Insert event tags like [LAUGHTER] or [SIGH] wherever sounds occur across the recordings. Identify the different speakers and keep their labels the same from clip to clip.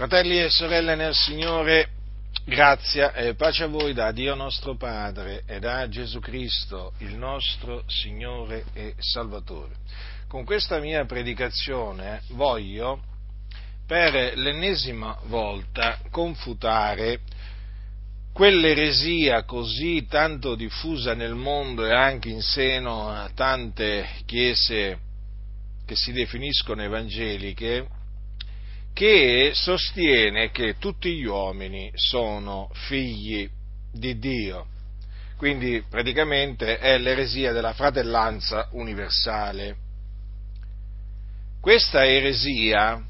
Speaker 1: Fratelli e sorelle nel Signore, grazia e pace a voi da Dio nostro Padre e da Gesù Cristo, il nostro Signore e Salvatore. Con questa mia predicazione voglio per l'ennesima volta confutare quell'eresia così tanto diffusa nel mondo e anche in seno a tante chiese che si definiscono evangeliche, che sostiene che tutti gli uomini sono figli di Dio. Quindi praticamente è l'eresia della fratellanza universale. Questa eresia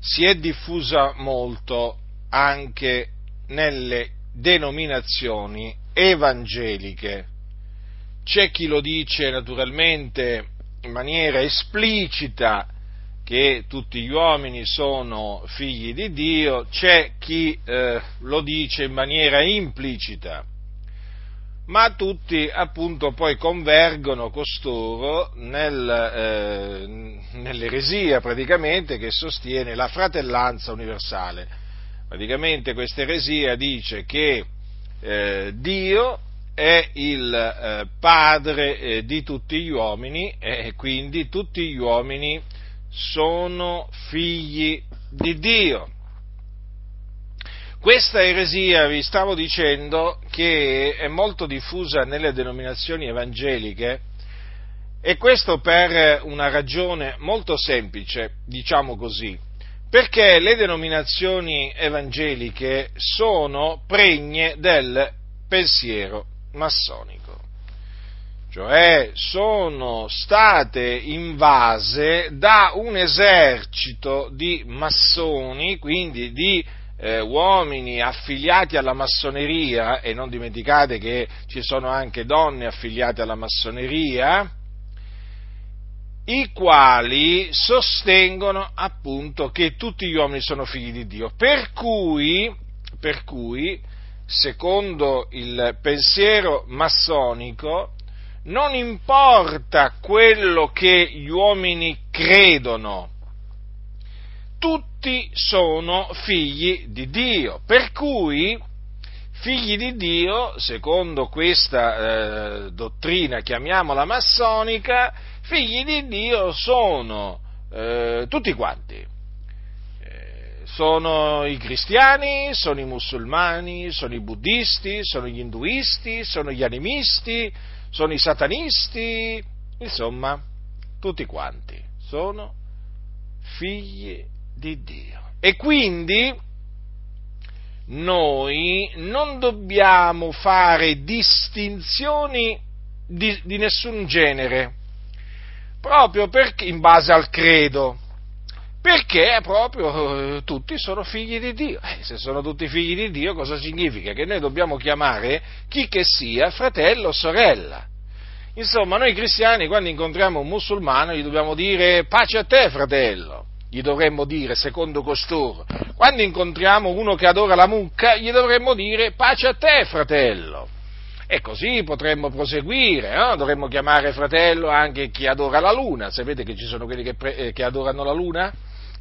Speaker 1: si è diffusa molto anche nelle denominazioni evangeliche. C'è chi lo dice naturalmente in maniera esplicita che tutti gli uomini sono figli di Dio, c'è chi eh, lo dice in maniera implicita, ma tutti appunto poi convergono costoro nel, eh, nell'eresia praticamente che sostiene la fratellanza universale. Praticamente questa eresia dice che eh, Dio è il eh, padre eh, di tutti gli uomini e quindi tutti gli uomini sono figli di Dio. Questa eresia, vi stavo dicendo, che è molto diffusa nelle denominazioni evangeliche e questo per una ragione molto semplice, diciamo così, perché le denominazioni evangeliche sono pregne del pensiero massonico cioè sono state invase da un esercito di massoni, quindi di eh, uomini affiliati alla massoneria, e non dimenticate che ci sono anche donne affiliate alla massoneria, i quali sostengono appunto che tutti gli uomini sono figli di Dio, per cui, per cui secondo il pensiero massonico, non importa quello che gli uomini credono, tutti sono figli di Dio, per cui figli di Dio, secondo questa eh, dottrina, chiamiamola massonica, figli di Dio sono eh, tutti quanti. Eh, sono i cristiani, sono i musulmani, sono i buddisti, sono gli induisti, sono gli animisti, sono i satanisti, insomma, tutti quanti sono figli di Dio. E quindi noi non dobbiamo fare distinzioni di, di nessun genere, proprio perché, in base al credo, perché proprio eh, tutti sono figli di Dio. Eh, se sono tutti figli di Dio, cosa significa? Che noi dobbiamo chiamare chi che sia fratello o sorella. Insomma, noi cristiani quando incontriamo un musulmano gli dobbiamo dire pace a te, fratello. Gli dovremmo dire, secondo costoro. Quando incontriamo uno che adora la mucca, gli dovremmo dire pace a te, fratello. E così potremmo proseguire, no? dovremmo chiamare fratello anche chi adora la luna. Sapete che ci sono quelli che, pre- eh, che adorano la luna?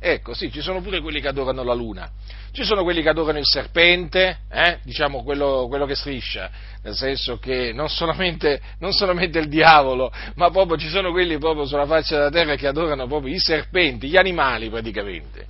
Speaker 1: Ecco, sì, ci sono pure quelli che adorano la luna. Ci sono quelli che adorano il serpente, eh? diciamo quello, quello, che striscia, nel senso che non solamente, non solamente, il diavolo, ma proprio ci sono quelli proprio sulla faccia della terra che adorano proprio i serpenti, gli animali praticamente.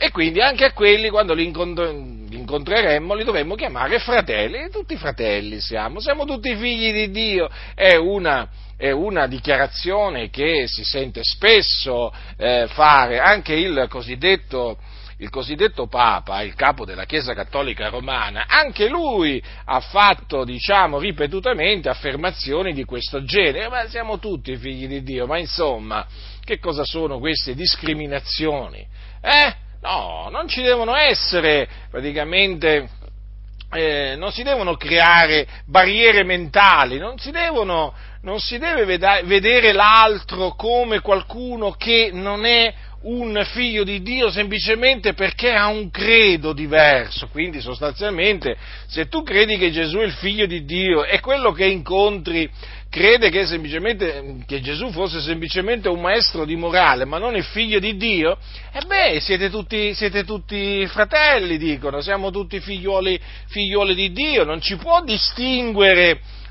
Speaker 1: E quindi anche a quelli, quando li, incontreremmo, li dovremmo chiamare fratelli, tutti fratelli siamo, siamo tutti figli di Dio, è una, è una dichiarazione che si sente spesso eh, fare, anche il cosiddetto, il cosiddetto Papa, il capo della Chiesa Cattolica Romana, anche lui ha fatto, diciamo, ripetutamente affermazioni di questo genere, ma siamo tutti figli di Dio, ma insomma, che cosa sono queste discriminazioni? Eh? No, non ci devono essere praticamente eh, non si devono creare barriere mentali, non si, devono, non si deve vedere l'altro come qualcuno che non è un figlio di Dio semplicemente perché ha un credo diverso. Quindi sostanzialmente se tu credi che Gesù è il figlio di Dio e quello che incontri crede che, che, Gesù fosse semplicemente un maestro di morale, ma non il figlio di Dio, e beh, siete tutti, siete tutti fratelli, dicono, siamo tutti figlioli, figlioli di Dio, non ci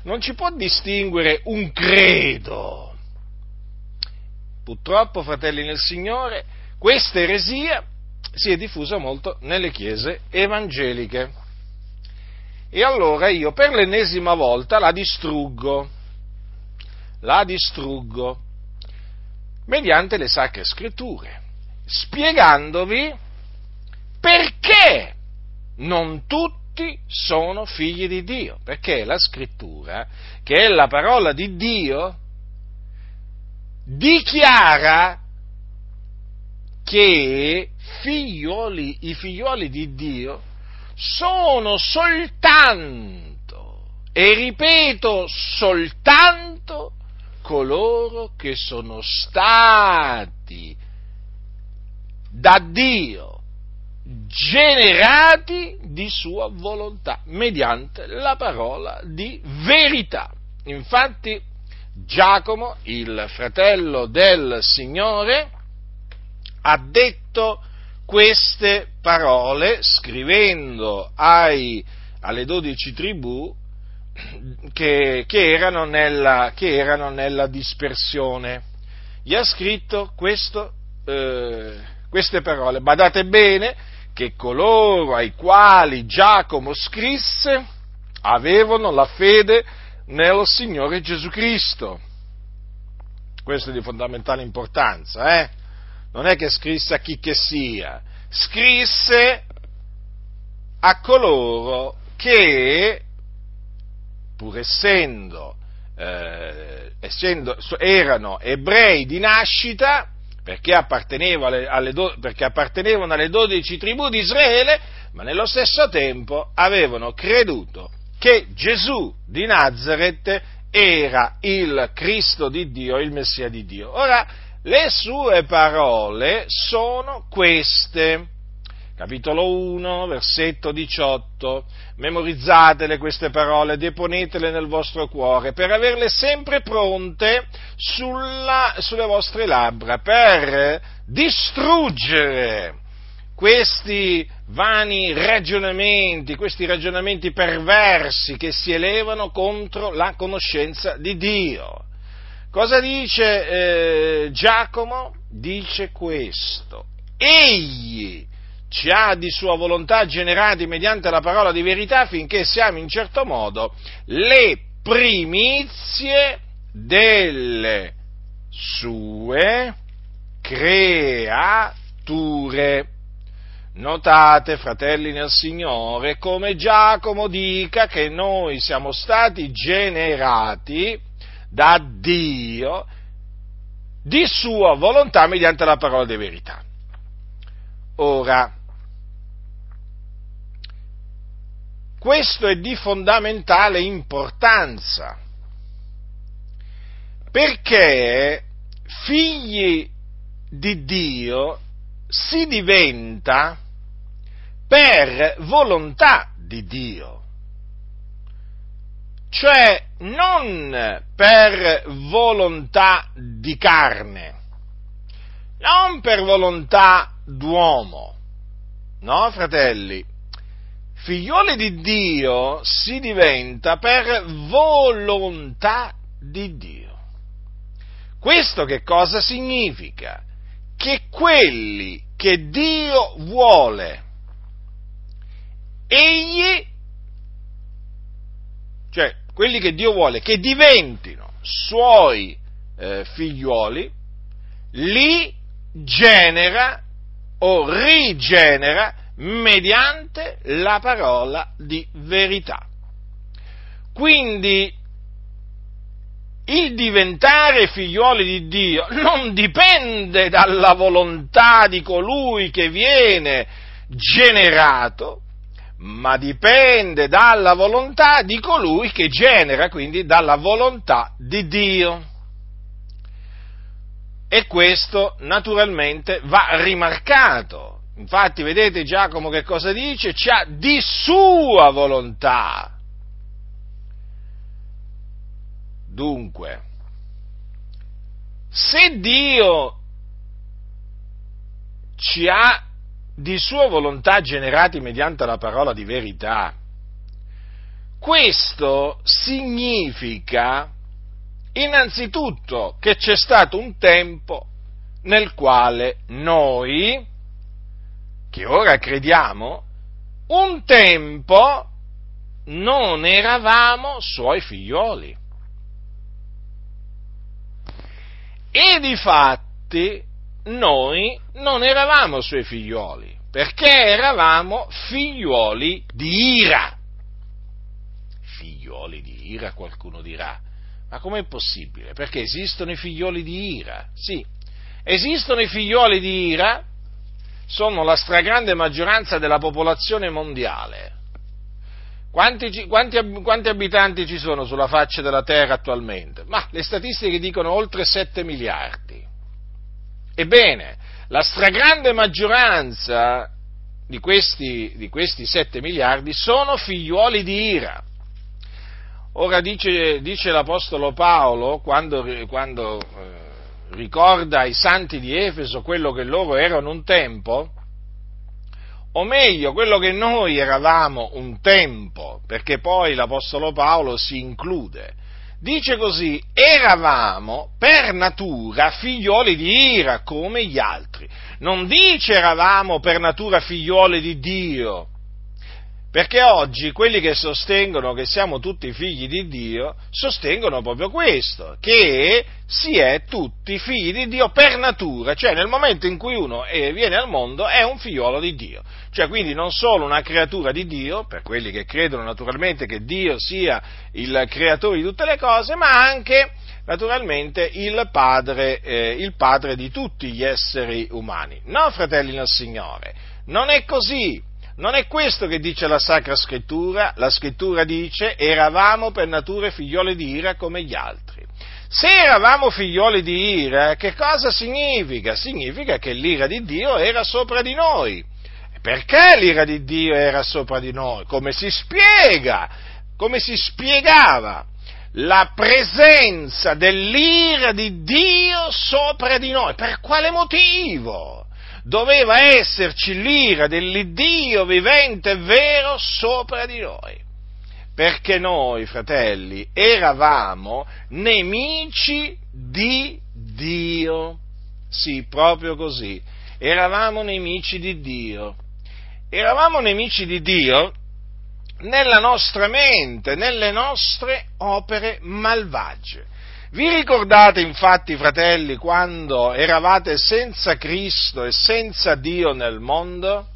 Speaker 1: non ci può distinguere un credo. Purtroppo, fratelli nel Signore, questa eresia si è diffusa molto nelle chiese evangeliche. E allora io per l'ennesima volta la distruggo, la distruggo mediante le sacre scritture, spiegandovi perché non tutti sono figli di Dio, perché la scrittura, che è la parola di Dio, dichiara che figlioli, i figlioli di Dio sono soltanto, e ripeto, soltanto coloro che sono stati da Dio generati di sua volontà mediante la parola di verità. Infatti Giacomo, il fratello del Signore, ha detto queste parole scrivendo ai, alle dodici tribù che, che, erano nella, che, erano nella, dispersione. Gli ha scritto questo, eh, queste parole. Badate bene che coloro ai quali Giacomo scrisse avevano la fede nello Signore Gesù Cristo. Questo è di fondamentale importanza, eh? Non è che scrisse a chi che sia, scrisse a coloro che, pur essendo, eh, essendo erano ebrei di nascita, perché, alle, alle do, perché appartenevano alle dodici tribù di Israele, ma nello stesso tempo avevano creduto che Gesù di Nazareth era il Cristo di Dio, il Messia di Dio. Ora, le sue parole sono queste. Capitolo 1, versetto 18. Memorizzatele queste parole, deponetele nel vostro cuore per averle sempre pronte sulla, sulle vostre labbra, per distruggere questi vani ragionamenti, questi ragionamenti perversi che si elevano contro la conoscenza di Dio. Cosa dice eh, Giacomo? Dice questo. Egli ci ha di sua volontà generati mediante la parola di verità finché siamo in certo modo le primizie delle sue creature. Notate, fratelli nel Signore, come Giacomo dica che noi siamo stati generati da Dio di sua volontà mediante la parola di verità. Ora, questo è di fondamentale importanza, perché figli di Dio si diventa per volontà di Dio, cioè non per volontà di carne, non per volontà d'uomo, no fratelli? Figlioli di Dio si diventa per volontà di Dio. Questo che cosa significa? Che quelli che Dio vuole egli, cioè quelli che Dio vuole che diventino suoi eh, figlioli, li genera o rigenera mediante la parola di verità. Quindi il diventare figlioli di Dio non dipende dalla volontà di colui che viene generato, ma dipende dalla volontà di colui che genera, quindi dalla volontà di Dio. E questo naturalmente va rimarcato. Infatti, vedete Giacomo che cosa dice? C'ha di sua volontà. Dunque, se Dio ci ha di sua volontà generati mediante la parola di verità, questo significa innanzitutto che c'è stato un tempo nel quale noi, che ora crediamo, un tempo non eravamo suoi figlioli. E di fatti noi non eravamo suoi figlioli, perché eravamo figlioli di ira. Figlioli di ira, qualcuno dirà. Ma com'è possibile? Perché esistono i figlioli di ira? Sì, esistono i figlioli di ira, sono la stragrande maggioranza della popolazione mondiale. Quanti, quanti, quanti, abitanti ci sono sulla faccia della Terra attualmente? Ma le statistiche dicono oltre 7 miliardi. Ebbene, la stragrande maggioranza di questi, di questi 7 miliardi sono figliuoli di ira. Ora dice, dice l'Apostolo Paolo, quando, quando eh, ricorda ai santi di Efeso quello che loro erano un tempo, o meglio, quello che noi eravamo un tempo, perché poi l'Apostolo Paolo si include Dice così, eravamo per natura figlioli di ira come gli altri. Non dice eravamo per natura figlioli di Dio, perché oggi quelli che sostengono che siamo tutti figli di Dio, sostengono proprio questo, che si è tutti figli di Dio per natura, cioè nel momento in cui uno viene al mondo è un figliolo di Dio, cioè quindi non solo una creatura di Dio, per quelli che credono naturalmente che Dio sia il creatore di tutte le cose, ma anche naturalmente il padre, eh, il padre di tutti gli esseri umani. No, fratelli nel Signore, non è così. Non è questo che dice la Sacra Scrittura, la Scrittura dice eravamo per natura figlioli di ira come gli altri. Se eravamo figlioli di ira, che cosa significa? Significa che l'ira di Dio era sopra di noi. Perché l'ira di Dio era sopra di noi? Come si spiega? Come si spiegava? La presenza dell'ira di Dio sopra di noi. Per quale motivo? Doveva esserci l'ira dell'Iddio vivente e vero sopra di noi. Perché noi, fratelli, eravamo nemici di Dio. Sì, proprio così. Eravamo nemici di Dio. Eravamo nemici di Dio nella nostra mente, nelle nostre opere malvagie. Vi ricordate infatti, fratelli, quando eravate senza Cristo e senza Dio nel mondo?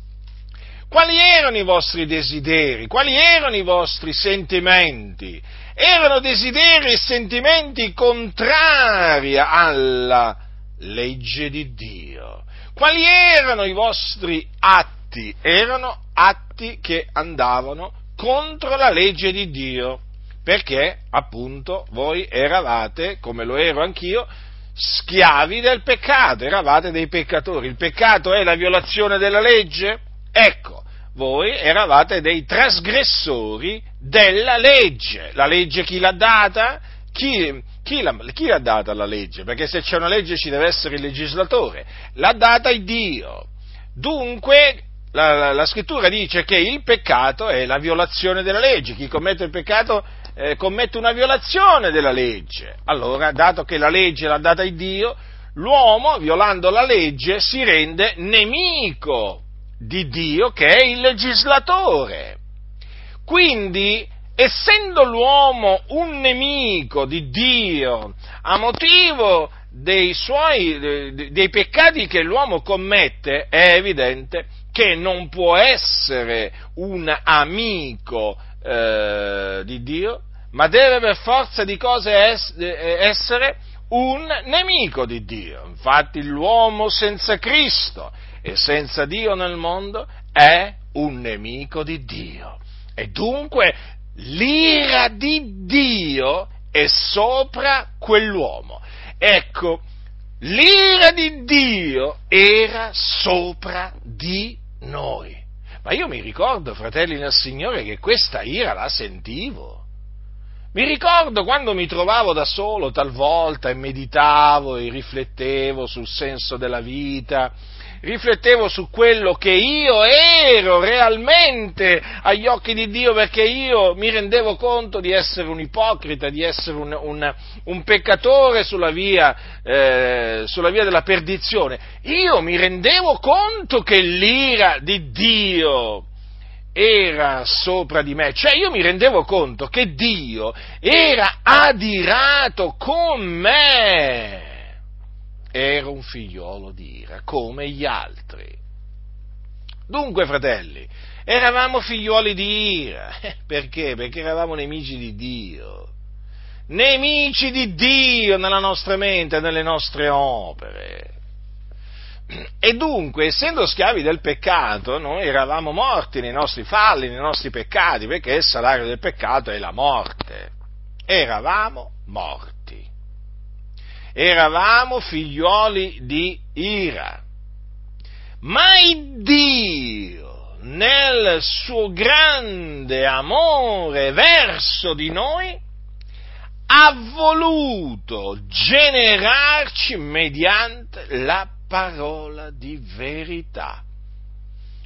Speaker 1: Quali erano i vostri desideri? Quali erano i vostri sentimenti? Erano desideri e sentimenti contrari alla legge di Dio. Quali erano i vostri atti? Erano atti che andavano contro la legge di Dio perché appunto voi eravate, come lo ero anch'io, schiavi del peccato, eravate dei peccatori. Il peccato è la violazione della legge? Ecco, voi eravate dei trasgressori della legge. La legge chi l'ha data? Chi, chi, l'ha, chi l'ha data la legge? Perché se c'è una legge ci deve essere il legislatore. L'ha data il Dio. Dunque la, la, la, scrittura dice che il peccato è la violazione della legge, chi commette il peccato eh, commette una violazione della legge. Allora, dato che la legge l'ha data il Dio, l'uomo, violando la legge, si rende nemico di Dio che è il legislatore. Quindi, essendo l'uomo un nemico di Dio a motivo dei, suoi, dei peccati che l'uomo commette, è evidente che non può essere un amico eh, di Dio, ma deve per forza di cose es- essere un nemico di Dio. Infatti l'uomo senza Cristo e senza Dio nel mondo è un nemico di Dio. E dunque l'ira di Dio è sopra quell'uomo. Ecco, l'ira di Dio era sopra di noi. Ma io mi ricordo, fratelli nel Signore, che questa ira la sentivo. Mi ricordo quando mi trovavo da solo talvolta e meditavo e riflettevo sul senso della vita, riflettevo su quello che io ero realmente agli occhi di Dio perché io mi rendevo conto di essere un ipocrita, di essere un, un, un peccatore sulla via, eh, sulla via della perdizione. Io mi rendevo conto che l'ira di Dio era sopra di me, cioè io mi rendevo conto che Dio era adirato con me ero un figliolo di ira, come gli altri. Dunque, fratelli, eravamo figlioli di ira. [LAUGHS] Perché? Perché eravamo nemici di Dio. Nemici di Dio nella nostra mente, nelle nostre opere. E dunque, essendo schiavi del peccato, noi eravamo morti nei nostri falli, nei nostri peccati, perché il salario del peccato è la morte. Eravamo morti eravamo figlioli di ira. Ma il Dio, nel suo grande amore verso di noi, ha voluto generarci mediante la parola di verità,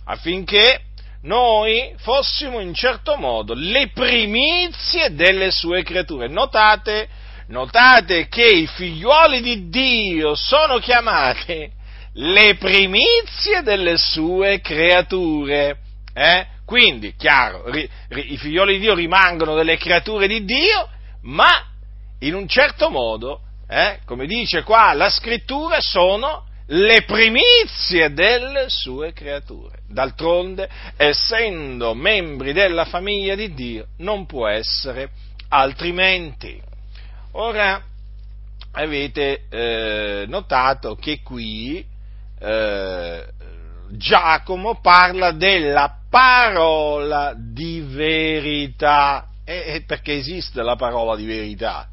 Speaker 1: affinché noi fossimo in certo modo le primizie delle sue creature. Notate notate che i figliuoli di Dio sono chiamati le primizie delle sue creature. Eh? Quindi, chiaro, ri, ri, i figlioli di Dio rimangono delle creature di Dio, ma in un certo modo, eh, come dice qua la scrittura, sono le primizie delle sue creature. D'altronde, essendo membri della famiglia di Dio, non può essere altrimenti. Ora avete eh, notato che qui eh, Giacomo parla della parola di verità, e, perché esiste la parola di verità,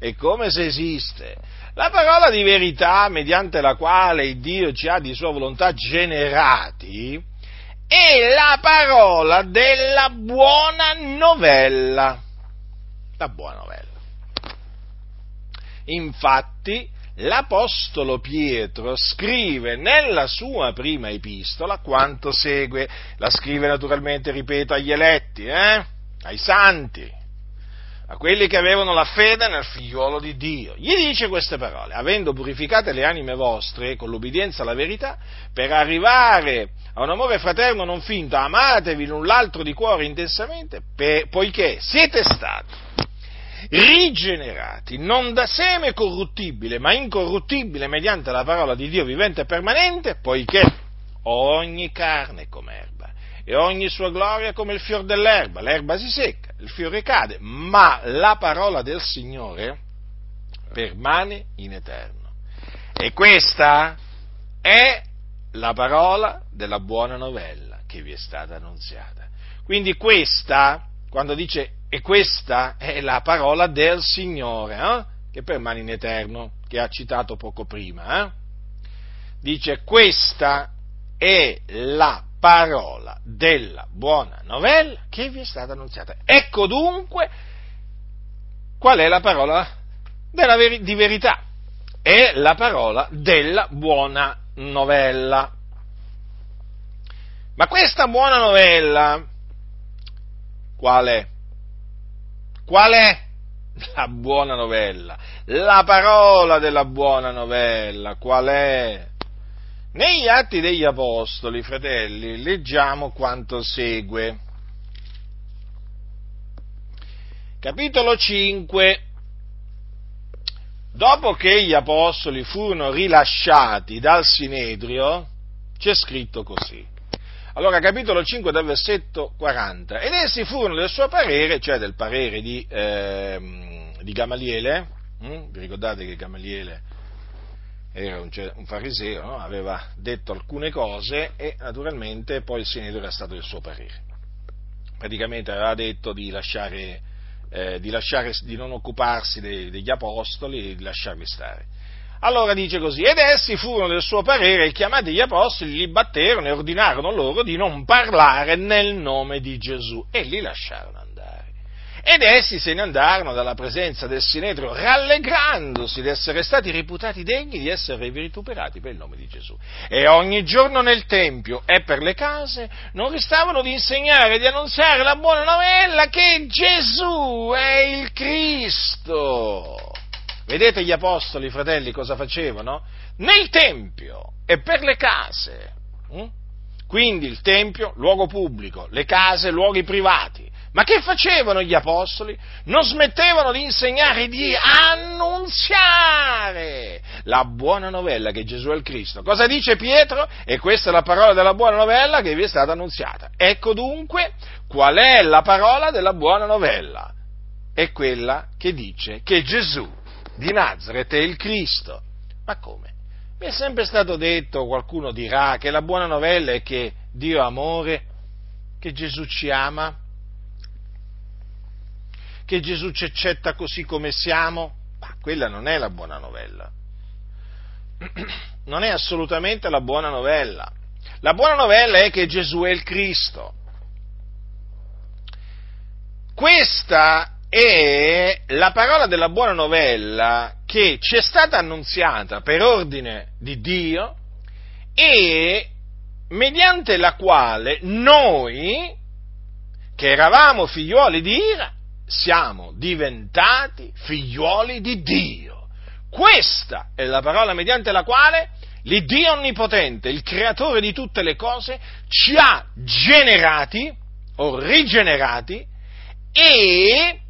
Speaker 1: è come se esiste. La parola di verità mediante la quale Dio ci ha di sua volontà generati è la parola della buona novella. La buona novella. Infatti, l'Apostolo Pietro scrive nella sua prima epistola quanto segue, la scrive naturalmente, ripeto, agli eletti, eh? ai santi, a quelli che avevano la fede nel figliuolo di Dio. Gli dice queste parole, avendo purificate le anime vostre con l'obbedienza alla verità, per arrivare a un amore fraterno non finto, amatevi l'un l'altro di cuore intensamente, poiché siete stati rigenerati, non da seme corruttibile, ma incorruttibile mediante la parola di Dio vivente e permanente, poiché ogni carne è come erba e ogni sua gloria come il fior dell'erba, l'erba si secca, il fiore cade, ma la parola del Signore permane in eterno. E questa è la parola della buona novella che vi è stata annunziata. Quindi questa, quando dice e questa è la parola del Signore, eh? che permane in eterno, che ha citato poco prima. Eh? Dice, questa è la parola della buona novella che vi è stata annunziata. Ecco dunque qual è la parola veri- di verità. È la parola della buona novella. Ma questa buona novella, qual è? Qual è la buona novella? La parola della buona novella, qual è? Negli Atti degli Apostoli, fratelli, leggiamo quanto segue. Capitolo 5. Dopo che gli Apostoli furono rilasciati dal Sinedrio, c'è scritto così. Allora, capitolo 5 dal versetto 40. Ed essi furono del suo parere, cioè del parere di, eh, di Gamaliele, hm? vi ricordate che Gamaliele era un, un fariseo, no? aveva detto alcune cose e naturalmente poi il Sinedro era stato del suo parere. Praticamente aveva detto di lasciare, eh, di, lasciare, di non occuparsi dei, degli apostoli e di lasciarli stare. Allora dice così, ed essi furono del suo parere e chiamati gli apostoli, li batterono e ordinarono loro di non parlare nel nome di Gesù e li lasciarono andare. Ed essi se ne andarono dalla presenza del Sinedrio rallegrandosi di essere stati reputati degni di essere vituperati per il nome di Gesù. E ogni giorno nel Tempio e per le case non restavano di insegnare e di annunziare la buona novella che Gesù è il Cristo. Vedete gli apostoli, fratelli, cosa facevano? Nel Tempio e per le case. Hm? Quindi il Tempio, luogo pubblico, le case, luoghi privati. Ma che facevano gli apostoli? Non smettevano di insegnare di annunziare la buona novella che Gesù è il Cristo. Cosa dice Pietro? E questa è la parola della buona novella che vi è stata annunziata. Ecco dunque qual è la parola della buona novella. È quella che dice che Gesù di Nazareth è il Cristo. Ma come? Mi è sempre stato detto, qualcuno dirà, che la buona novella è che Dio è amore, che Gesù ci ama, che Gesù ci accetta così come siamo. Ma quella non è la buona novella. Non è assolutamente la buona novella. La buona novella è che Gesù è il Cristo. Questa è la parola della buona novella che ci è stata annunziata per ordine di Dio e mediante la quale noi, che eravamo figlioli di ira, siamo diventati figlioli di Dio. Questa è la parola mediante la quale l'Iddio Onnipotente, il creatore di tutte le cose, ci ha generati o rigenerati e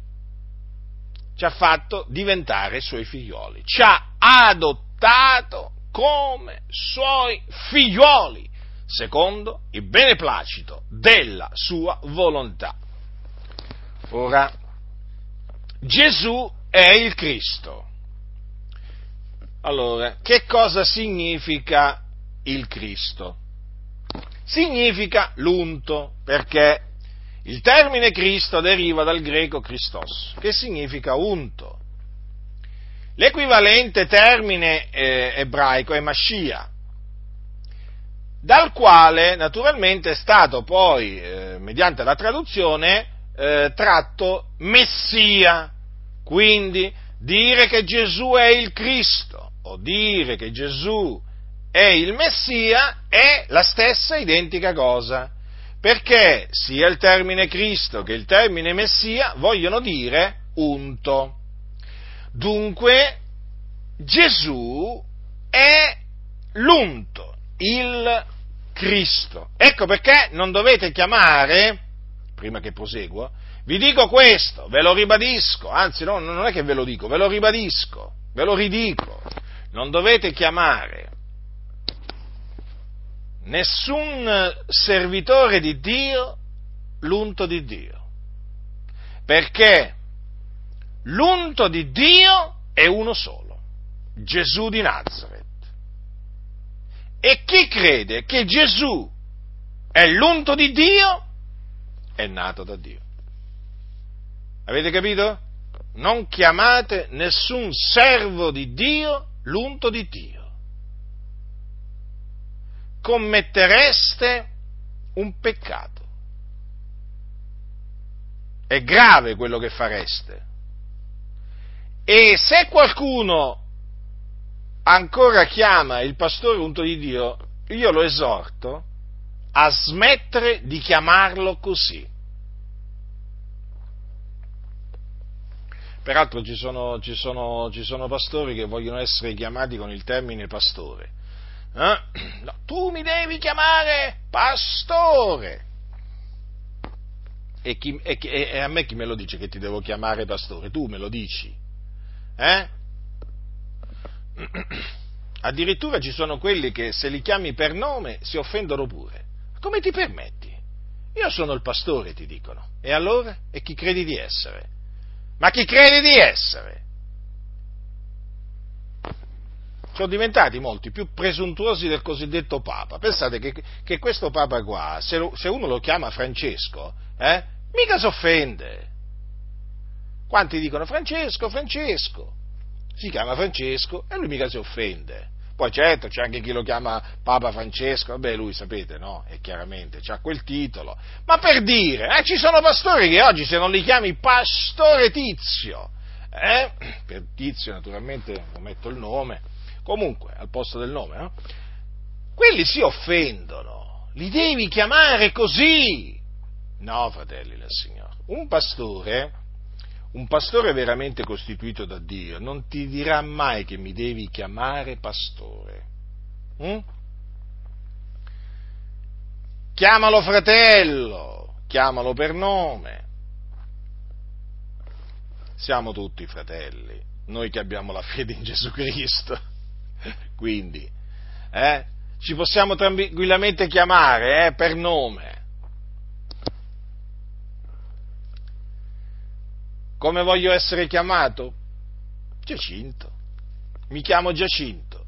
Speaker 1: ci ha fatto diventare suoi figlioli, ci ha adottato come suoi figlioli, secondo il beneplacito della sua volontà. Ora, Gesù è il Cristo. Allora, che cosa significa il Cristo? Significa l'unto, perché il termine Cristo deriva dal greco Christos, che significa unto. L'equivalente termine eh, ebraico è Mashiach, dal quale naturalmente è stato poi, eh, mediante la traduzione, eh, tratto Messia. Quindi dire che Gesù è il Cristo o dire che Gesù è il Messia è la stessa identica cosa perché sia il termine Cristo che il termine Messia vogliono dire unto. Dunque Gesù è l'unto, il Cristo. Ecco perché non dovete chiamare, prima che proseguo, vi dico questo, ve lo ribadisco, anzi no, non è che ve lo dico, ve lo ribadisco, ve lo ridico, non dovete chiamare nessun servitore di Dio l'unto di Dio. Perché l'unto di Dio è uno solo, Gesù di Nazareth. E chi crede che Gesù è l'unto di Dio è nato da Dio. Avete capito? Non chiamate nessun servo di Dio l'unto di Dio commettereste un peccato. È grave quello che fareste. E se qualcuno ancora chiama il pastore unto di Dio, io lo esorto a smettere di chiamarlo così. Peraltro ci sono, ci, sono, ci sono, pastori che vogliono essere chiamati con il termine pastore. Eh? No, tu mi devi chiamare pastore. E, chi, e, e, a me chi me lo dice che ti devo chiamare pastore? Tu me lo dici. Eh? [CLEARS THROAT] Addirittura ci sono quelli che se li chiami per nome si offendono pure. Come ti permetti? Io sono il pastore, ti dicono. E allora? E chi credi di essere? Ma chi credi di essere? Sono diventati molti più presuntuosi del cosiddetto Papa. Pensate che, che questo Papa qua, se, lo, se, uno lo chiama Francesco, eh, mica si offende. Quanti dicono Francesco, Francesco? si chiama Francesco e lui mica si offende. Poi certo c'è anche chi lo chiama Papa Francesco, vabbè lui sapete, no? E chiaramente c'ha quel titolo. Ma per dire, eh, ci sono pastori che oggi se non li chiami pastore tizio, eh? Per tizio naturalmente non metto il nome, comunque al posto del nome, no? Quelli si offendono, li devi chiamare così. No, fratelli del Signore, un pastore un pastore veramente costituito da Dio non ti dirà mai che mi devi chiamare pastore. Mm? Chiamalo fratello, chiamalo per nome. Siamo tutti fratelli, noi che abbiamo la fede in Gesù Cristo. [LAUGHS] Quindi, eh, ci possiamo tranquillamente chiamare eh, per nome. Come voglio essere chiamato? Giacinto. Mi chiamo Giacinto.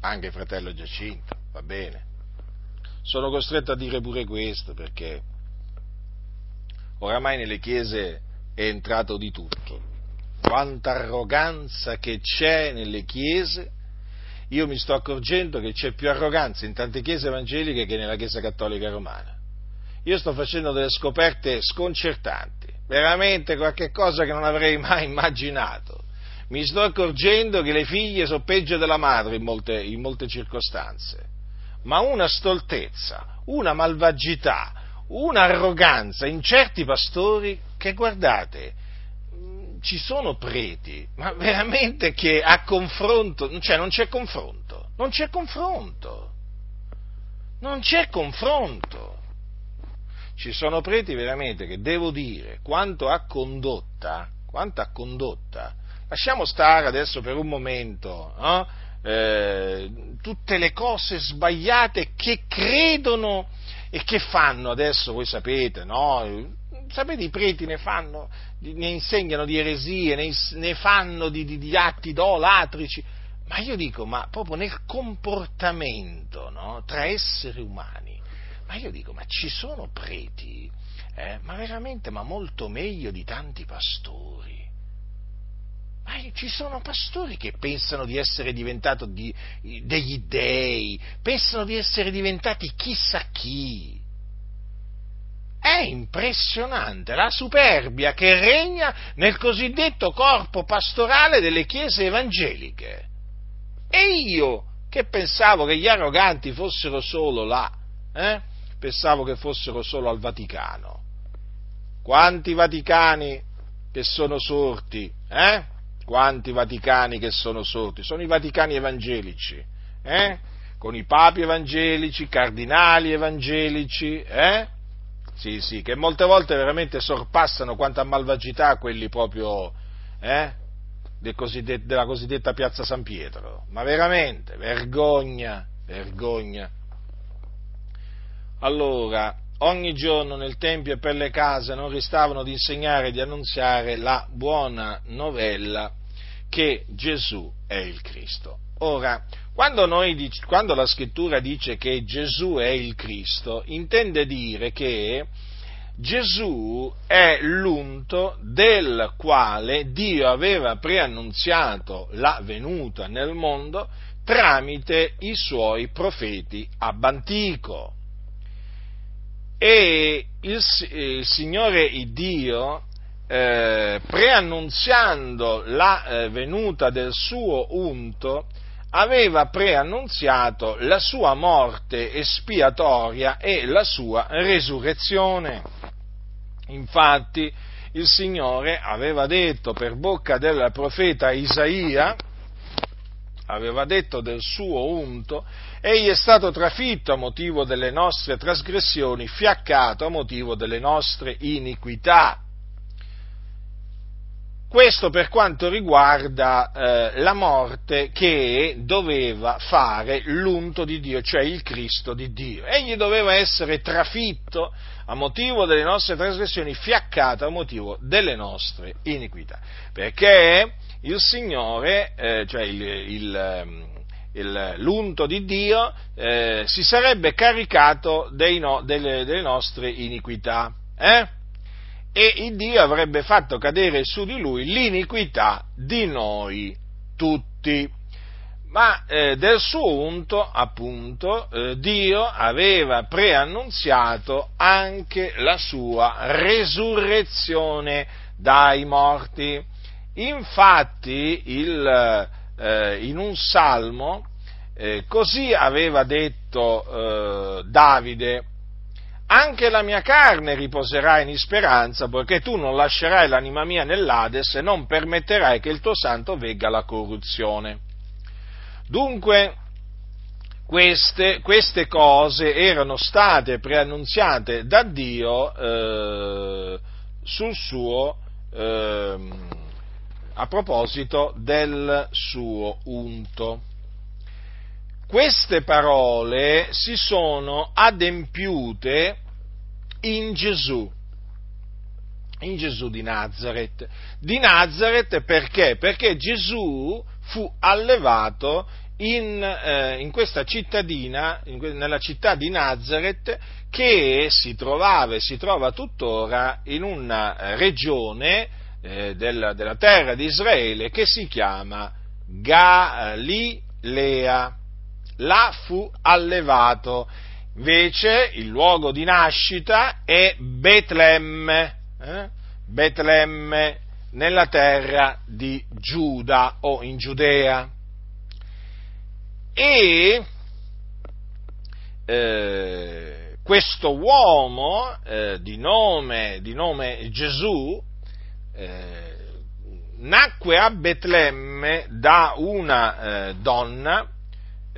Speaker 1: Anche fratello Giacinto, va bene. Sono costretto a dire pure questo perché oramai nelle chiese è entrato di tutto. Quanta arroganza che c'è nelle chiese. Io mi sto accorgendo che c'è più arroganza in tante chiese evangeliche che nella Chiesa Cattolica Romana io sto facendo delle scoperte sconcertanti, veramente qualche cosa che non avrei mai immaginato. Mi sto accorgendo che le figlie sono peggio della madre in molte, in molte circostanze, ma una stoltezza, una malvagità, un'arroganza in certi pastori che guardate, ci sono preti, ma veramente che a confronto, cioè non c'è confronto, non c'è confronto, non c'è confronto ci sono preti veramente che devo dire quanto a condotta, quanto a condotta, lasciamo stare adesso per un momento no? eh, tutte le cose sbagliate che credono e che fanno adesso, voi sapete, no? Sapete i preti ne fanno, ne insegnano di eresie, ne, ne fanno di, di, di, atti idolatrici, ma io dico, ma proprio nel comportamento no? tra esseri umani ma io dico, ma ci sono preti, eh? ma veramente, ma molto meglio di tanti pastori. Ma ci sono pastori che pensano di essere diventati di, degli dei, pensano di essere diventati chissà chi. Impressionante la superbia che regna nel cosiddetto corpo pastorale delle chiese evangeliche. E io, che pensavo che gli arroganti fossero solo là, eh? pensavo che fossero solo al Vaticano. Quanti Vaticani che sono sorti, eh? Quanti Vaticani che sono sorti? Sono i Vaticani evangelici, eh? Con i papi evangelici, cardinali evangelici, eh? Sì, sì, che molte volte veramente sorpassano quanta malvagità quelli proprio, eh? Del cosiddetto, della cosiddetta piazza San Pietro. Ma veramente, vergogna, vergogna. Allora, ogni giorno nel Tempio e per le case non ristavano di insegnare e di annunziare la buona novella che Gesù è il Cristo. Ora, quando, noi, quando la scrittura dice che Gesù è il Cristo, intende dire che Gesù è l'unto del quale Dio aveva preannunziato la venuta nel mondo tramite i suoi profeti ab antico e il, il Signore Dio, eh, preannunziando la eh, venuta del suo unto, aveva preannunziato la sua morte espiatoria e la sua resurrezione. Infatti il Signore aveva detto per bocca del profeta Isaia, aveva detto del suo unto, egli è stato trafitto a motivo delle nostre trasgressioni, fiaccato a motivo delle nostre iniquità. Questo per quanto riguarda eh, la morte che doveva fare l'unto di Dio, cioè il Cristo di Dio. Egli doveva essere trafitto a motivo delle nostre trasgressioni, fiaccato a motivo delle nostre iniquità. Perché il Signore, eh, cioè il, il, ehm, il, l'unto di Dio, eh, si sarebbe caricato no, delle, delle, nostre iniquità. Eh? E il Dio avrebbe fatto cadere su di lui l'iniquità di noi tutti. Ma eh, del suo unto, appunto, eh, Dio aveva preannunziato anche la sua resurrezione dai morti. Infatti, il, eh, in un salmo, eh, così aveva detto eh, Davide, anche la mia carne riposerà in speranza, poiché tu non lascerai l'anima mia nell'Ades e non permetterai che il tuo santo vegga la corruzione. Dunque, queste, queste cose erano state preannunziate da Dio eh, sul suo, eh, a proposito del suo unto queste parole si sono adempiute in Gesù, in Gesù di Nazareth. Di Nazareth perché? Perché Gesù fu allevato in, eh, in questa cittadina, in, nella città di Nazareth, che si trovava e si trova tuttora in una regione eh, della, della terra di Israele che si chiama Galilea là fu allevato. Invece il luogo di nascita è Betlemme, eh? Betlemme nella terra di Giuda o in Giudea. E eh, questo uomo eh, di, nome, di, nome, Gesù eh, nacque a Betlemme da una eh, donna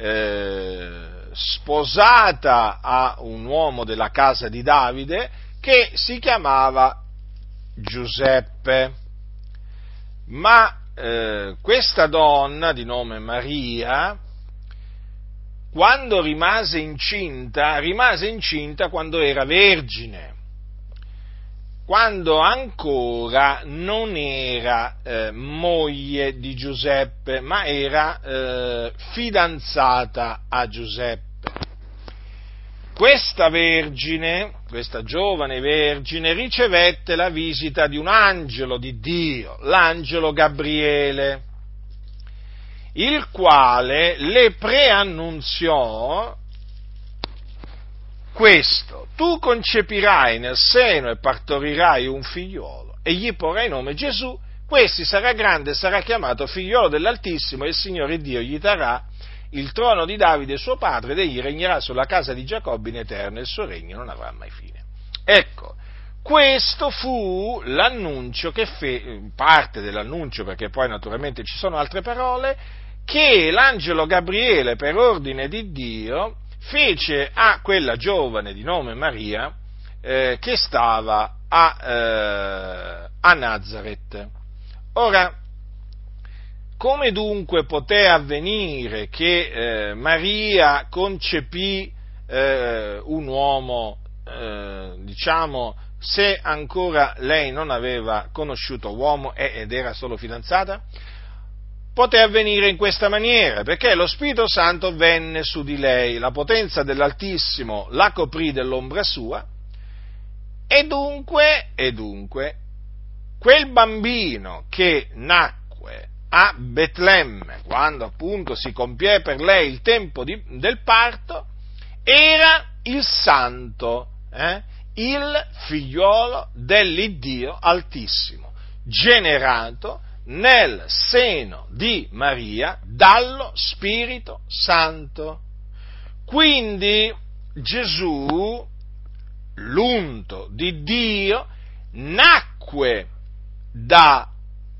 Speaker 1: eh, sposata a un uomo della casa di Davide che si chiamava Giuseppe. Ma eh, questa donna di nome Maria, quando rimase incinta, rimase incinta quando era vergine quando ancora non era eh, moglie di Giuseppe, ma era eh, fidanzata a Giuseppe. Questa vergine, questa giovane vergine, ricevette la visita di un angelo di Dio, l'angelo Gabriele, il quale le preannunziò questo, tu concepirai nel seno e partorirai un figliolo e gli porrai nome Gesù, questi sarà grande e sarà chiamato figliolo dell'Altissimo e il Signore Dio gli darà il trono di Davide suo padre ed egli regnerà sulla casa di Giacobbe in eterno e il suo regno non avrà mai fine. Ecco, questo fu l'annuncio che fe, parte dell'annuncio perché poi naturalmente ci sono altre parole, che l'angelo Gabriele per ordine di Dio fece a quella giovane di nome Maria eh, che stava a, eh, a Nazareth. Ora, come dunque poté avvenire che eh, Maria concepì eh, un uomo, eh, diciamo, se ancora lei non aveva conosciuto uomo ed era solo fidanzata? Poté avvenire in questa maniera, perché lo Spirito Santo venne su di lei, la potenza dell'Altissimo la coprì dell'ombra sua, e dunque, e dunque, quel bambino che nacque a Betlemme, quando appunto si compie per lei il tempo di, del parto, era il santo, eh? il figliolo dell'Iddio Altissimo, generato nel seno di Maria dallo Spirito Santo. Quindi Gesù, l'unto di Dio, nacque da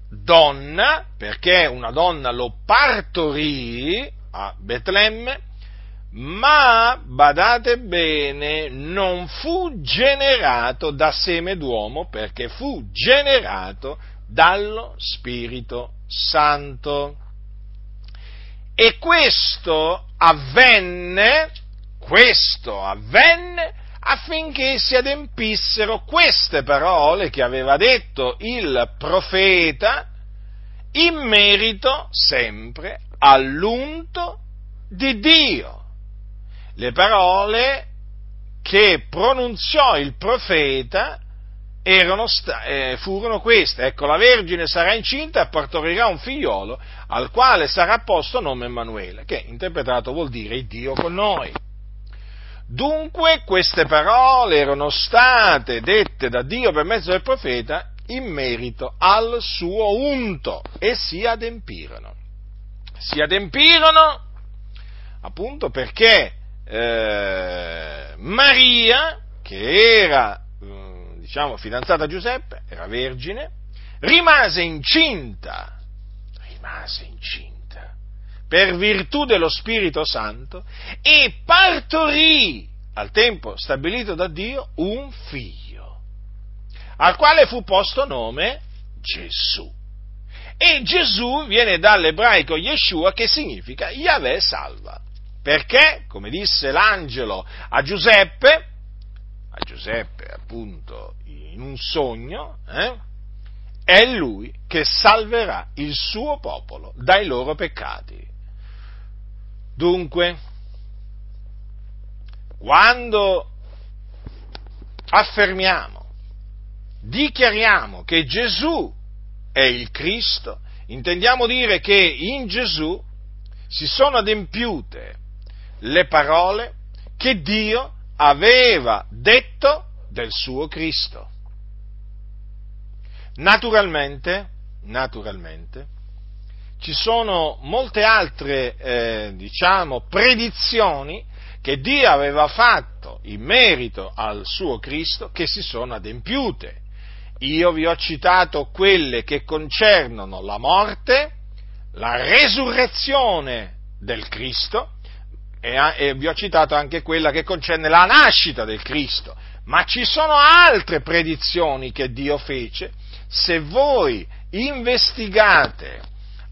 Speaker 1: donna, perché una donna lo partorì a Betlemme, ma badate bene, non fu generato da seme d'uomo, perché fu generato dallo Spirito Santo. E questo avvenne, questo avvenne affinché si adempissero queste parole che aveva detto il profeta in merito sempre all'unto di Dio. Le parole che pronunziò il profeta sta- eh, furono queste. Ecco, la Vergine sarà incinta e partorirà un figliolo al quale sarà posto nome Emanuele, che interpretato vuol dire Dio con noi. Dunque queste parole erano state dette da Dio per mezzo del profeta in merito al suo unto e si adempirono. Si adempirono appunto perché eh, Maria, che era diciamo fidanzata a Giuseppe, era vergine, rimase incinta, rimase incinta per virtù dello Spirito Santo e partorì al tempo stabilito da Dio un figlio, al quale fu posto nome Gesù. E Gesù viene dall'ebraico Yeshua che significa Yahweh salva. Perché, come disse l'angelo a Giuseppe, a Giuseppe appunto in un sogno, eh, è lui che salverà il suo popolo dai loro peccati. Dunque, quando affermiamo, dichiariamo che Gesù è il Cristo, intendiamo dire che in Gesù si sono adempiute le parole che Dio aveva detto del suo Cristo. Naturalmente, naturalmente, ci sono molte altre, eh, diciamo, predizioni che Dio aveva fatto in merito al suo Cristo che si sono adempiute. Io vi ho citato quelle che concernono la morte, la resurrezione del Cristo e, vi ho citato anche quella che concerne la nascita del Cristo. Ma ci sono altre predizioni che Dio fece. Se voi investigate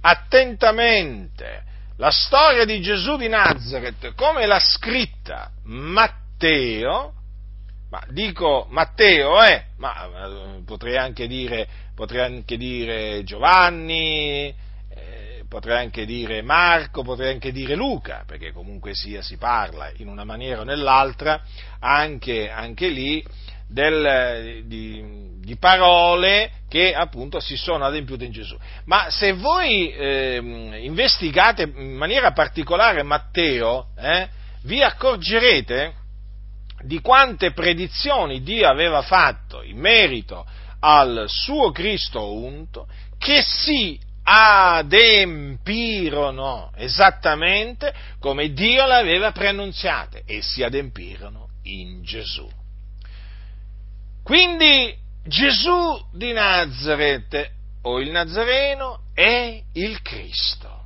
Speaker 1: attentamente la storia di Gesù di Nazareth come l'ha scritta Matteo, ma dico Matteo, eh, ma eh, potrei anche dire, potrei anche dire Giovanni, potrei anche dire Marco, potrei anche dire Luca, perché comunque sia si parla in una maniera o nell'altra anche, anche lì del, di, di, parole che appunto si sono adempiute in Gesù. Ma se voi eh, investigate in maniera particolare Matteo, eh, vi accorgerete di quante predizioni Dio aveva fatto in merito al suo Cristo unto che si adempirono esattamente come Dio le aveva preannunziate e si adempirono in Gesù. Quindi Gesù di Nazareth o il Nazareno è il Cristo.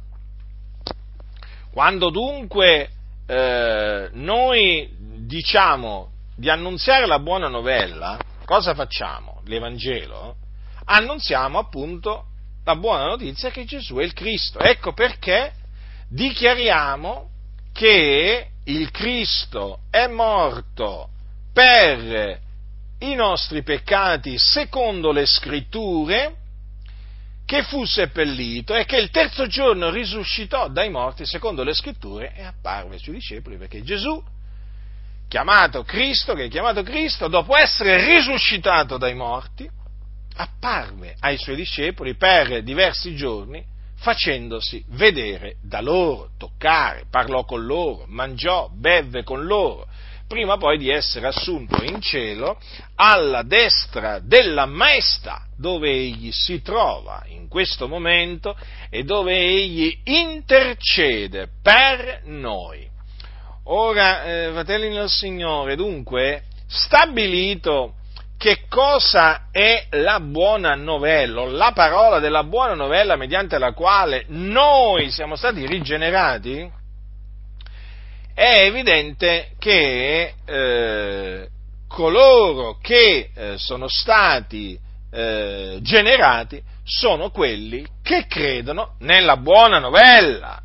Speaker 1: Quando dunque eh, noi diciamo di annunziare la buona novella, cosa facciamo? L'Evangelo? Annunziamo appunto la buona notizia che Gesù è il Cristo. Ecco perché dichiariamo che il Cristo è morto per i nostri peccati secondo le scritture, che fu seppellito e che il terzo giorno risuscitò dai morti secondo le scritture e apparve ai suoi discepoli perché Gesù, chiamato Cristo, che è chiamato Cristo, dopo essere risuscitato dai morti, apparve ai suoi discepoli per diversi giorni facendosi vedere da loro, toccare, parlò con loro, mangiò, bevve con loro, prima poi di essere assunto in cielo alla destra della maestà, dove egli si trova in questo momento e dove egli intercede per noi. Ora, eh, fratelli nel Signore, dunque, stabilito che cosa è la buona novella, la parola della buona novella mediante la quale noi siamo stati rigenerati, è evidente che eh, coloro che eh, sono stati eh, generati sono quelli che credono nella buona novella.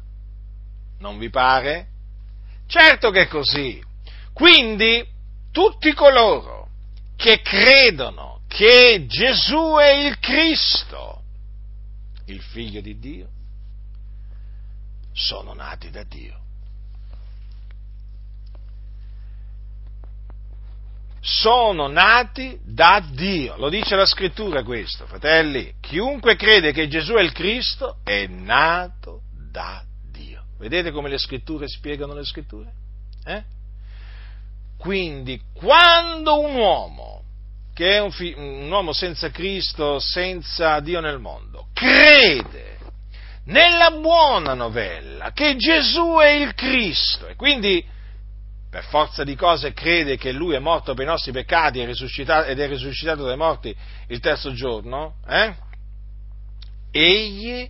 Speaker 1: Non vi pare? Certo che è così. Quindi tutti coloro che credono che Gesù è il Cristo, il figlio di Dio, sono nati da Dio. sono nati da Dio. Lo dice la scrittura questo, fratelli. Chiunque crede che Gesù è il Cristo è nato da Dio. Vedete come le scritture spiegano le scritture? Eh? Quindi, quando un uomo, che è un, fi- un uomo senza Cristo, senza Dio nel mondo, crede nella buona novella che Gesù è il Cristo e quindi per forza di cose crede che lui è morto per i nostri peccati ed è risuscitato dai morti il terzo giorno, eh? egli,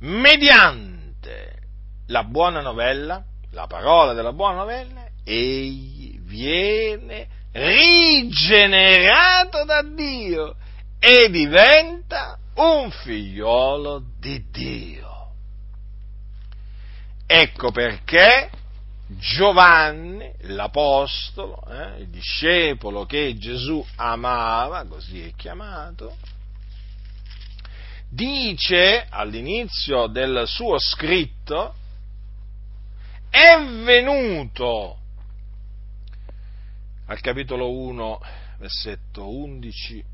Speaker 1: mediante la buona novella, la parola della buona novella, egli viene rigenerato da Dio e diventa un figliolo di Dio. Ecco perché Giovanni, l'apostolo, eh, il discepolo che Gesù amava, così è chiamato, dice all'inizio del suo scritto, è venuto, al capitolo 1, versetto 11,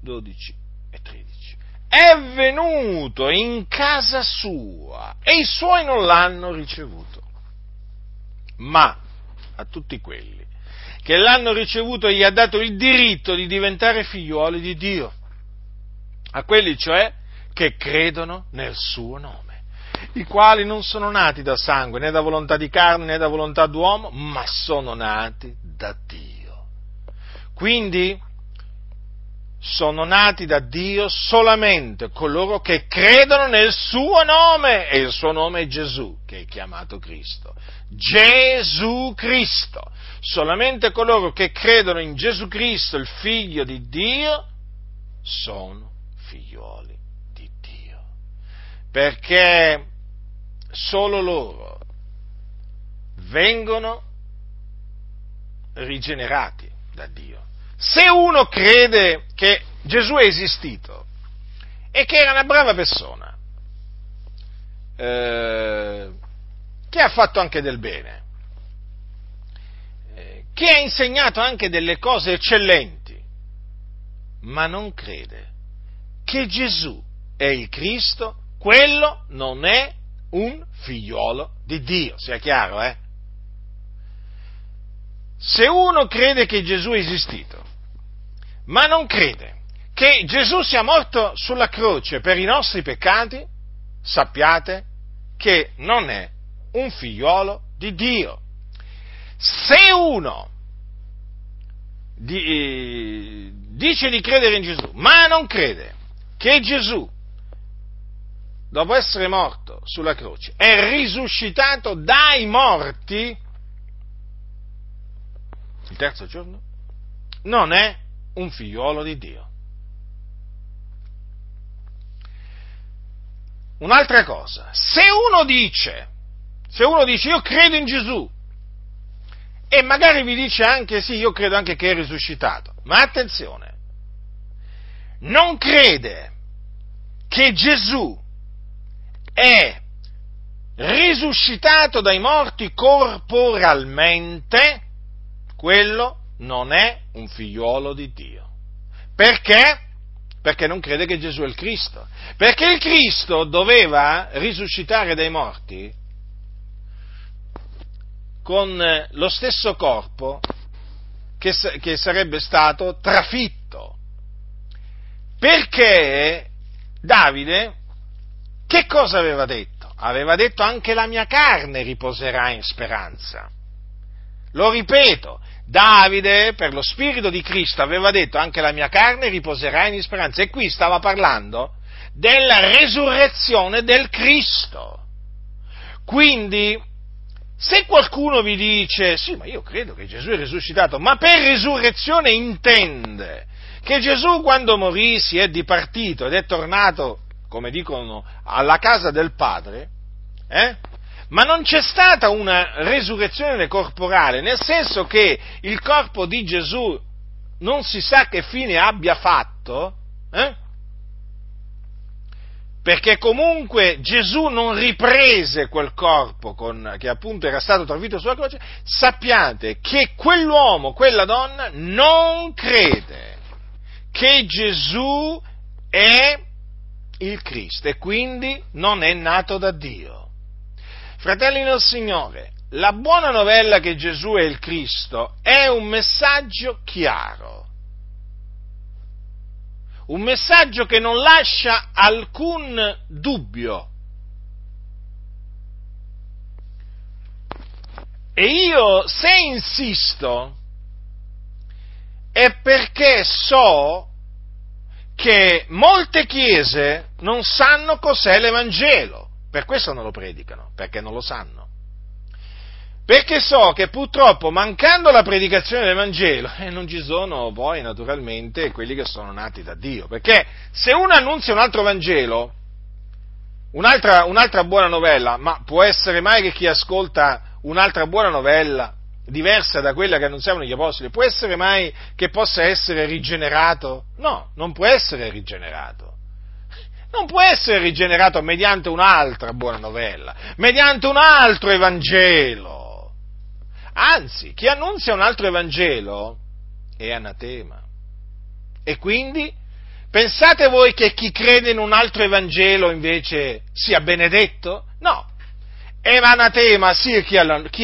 Speaker 1: 12 e 13, è venuto in casa sua e i suoi non l'hanno ricevuto. Ma a tutti quelli che l'hanno ricevuto gli ha dato il diritto di diventare figliuoli di Dio, a quelli cioè che credono nel suo nome, i quali non sono nati da sangue, né da volontà di carne, né da volontà d'uomo, ma sono nati da Dio. Quindi sono nati da Dio solamente coloro che credono nel suo nome e il suo nome è Gesù, che è chiamato Cristo. Gesù Cristo. Solamente coloro che credono in Gesù Cristo, il figlio di Dio, sono figlioli di Dio. Perché solo loro vengono rigenerati da Dio. Se uno crede che Gesù è esistito e che era una brava persona, eh, che ha fatto anche del bene, eh, che ha insegnato anche delle cose eccellenti, ma non crede che Gesù è il Cristo, quello non è un figliolo di Dio, sia chiaro, eh? Se uno crede che Gesù è esistito, ma non crede che Gesù sia morto sulla croce per i nostri peccati, sappiate che non è un figliolo di Dio. Se uno di, eh, dice di credere in Gesù, ma non crede che Gesù, dopo essere morto sulla croce, è risuscitato dai morti il terzo giorno, non è un figliuolo di Dio. Un'altra cosa, se uno dice, se uno dice io credo in Gesù, e magari vi dice anche sì, io credo anche che è risuscitato, ma attenzione, non crede che Gesù è risuscitato dai morti corporalmente, quello non è un figliuolo di Dio. Perché? Perché non crede che Gesù è il Cristo. Perché il Cristo doveva risuscitare dai morti con lo stesso corpo che, che sarebbe stato trafitto. Perché Davide che cosa aveva detto? Aveva detto anche la mia carne riposerà in speranza. Lo ripeto, Davide, per lo Spirito di Cristo, aveva detto anche la mia carne riposerà in speranza. E qui stava parlando della resurrezione del Cristo. Quindi, se qualcuno vi dice, sì, ma io credo che Gesù è risuscitato, ma per risurrezione intende che Gesù quando morì si è dipartito ed è tornato, come dicono, alla casa del Padre, eh? ma non c'è stata una resurrezione corporale, nel senso che il corpo di Gesù non si sa che fine abbia fatto, eh? perché comunque Gesù non riprese quel corpo con, che appunto era stato travito sulla croce, sappiate che quell'uomo, quella donna non crede che Gesù è il Cristo e quindi non è nato da Dio. Fratelli del Signore, la buona novella che Gesù è il Cristo è un messaggio chiaro un messaggio che non lascia alcun dubbio. E io se insisto è perché so che molte chiese non sanno cos'è l'Evangelo, per questo non lo predicano, perché non lo sanno. Perché so che purtroppo, mancando la predicazione del Vangelo, eh, non ci sono poi naturalmente quelli che sono nati da Dio. Perché se uno annunzia un altro Vangelo, un'altra, un'altra buona novella, ma può essere mai che chi ascolta un'altra buona novella diversa da quella che annunziavano gli apostoli, può essere mai che possa essere rigenerato? No, non può essere rigenerato. Non può essere rigenerato mediante un'altra buona novella, mediante un altro Evangelo. Anzi, chi annunzia un altro Evangelo è anatema. E quindi pensate voi che chi crede in un altro Evangelo invece sia benedetto? No. È anatema sia chi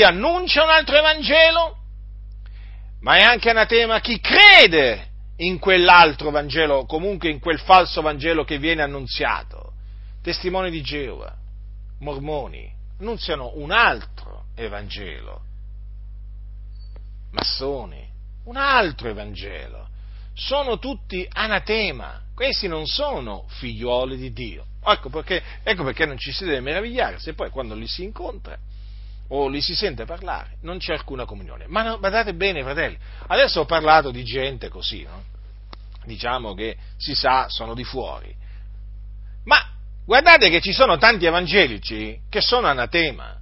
Speaker 1: annuncia un altro Evangelo, ma è anche anatema chi crede in quell'altro Vangelo, comunque in quel falso Vangelo che viene annunziato. Testimoni di Geova, mormoni, annunziano un altro Evangelo massoni, un altro Evangelo. Sono tutti anatema, questi non sono figliuoli di Dio. Ecco perché, ecco perché non ci si deve meravigliare se poi quando li si incontra o li si sente parlare non c'è alcuna comunione. Ma no, badate bene, fratelli, adesso ho parlato di gente così, no? diciamo che si sa sono di fuori. Ma guardate che ci sono tanti evangelici che sono anatema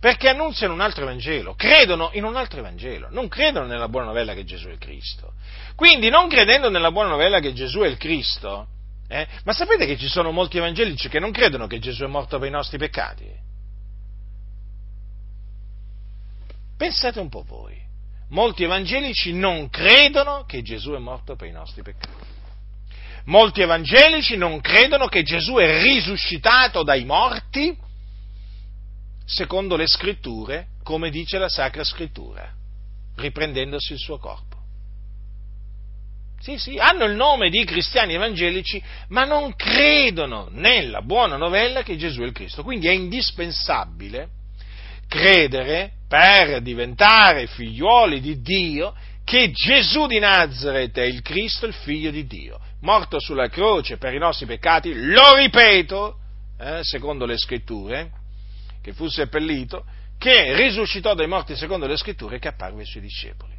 Speaker 1: perché annunziano un altro Vangelo, credono in un altro Vangelo, non credono nella buona novella che Gesù è il Cristo. Quindi, non credendo nella buona novella che Gesù è il Cristo, eh, ma sapete che ci sono molti evangelici che non credono che Gesù è morto per i nostri peccati? Pensate un po' voi. Molti evangelici non credono che Gesù è morto per i nostri peccati. Molti evangelici non credono che Gesù è risuscitato dai morti secondo le scritture, come dice la Sacra Scrittura, riprendendosi il suo corpo. Sì, sì, hanno il nome di cristiani evangelici, ma non credono nella buona novella che Gesù è il Cristo. Quindi è indispensabile credere per diventare figliuoli di Dio che Gesù di Nazareth è il Cristo, il figlio di Dio, morto sulla croce per i nostri peccati, lo ripeto, eh, secondo le scritture, che fu seppellito, che risuscitò dai morti secondo le scritture e che apparve ai suoi discepoli.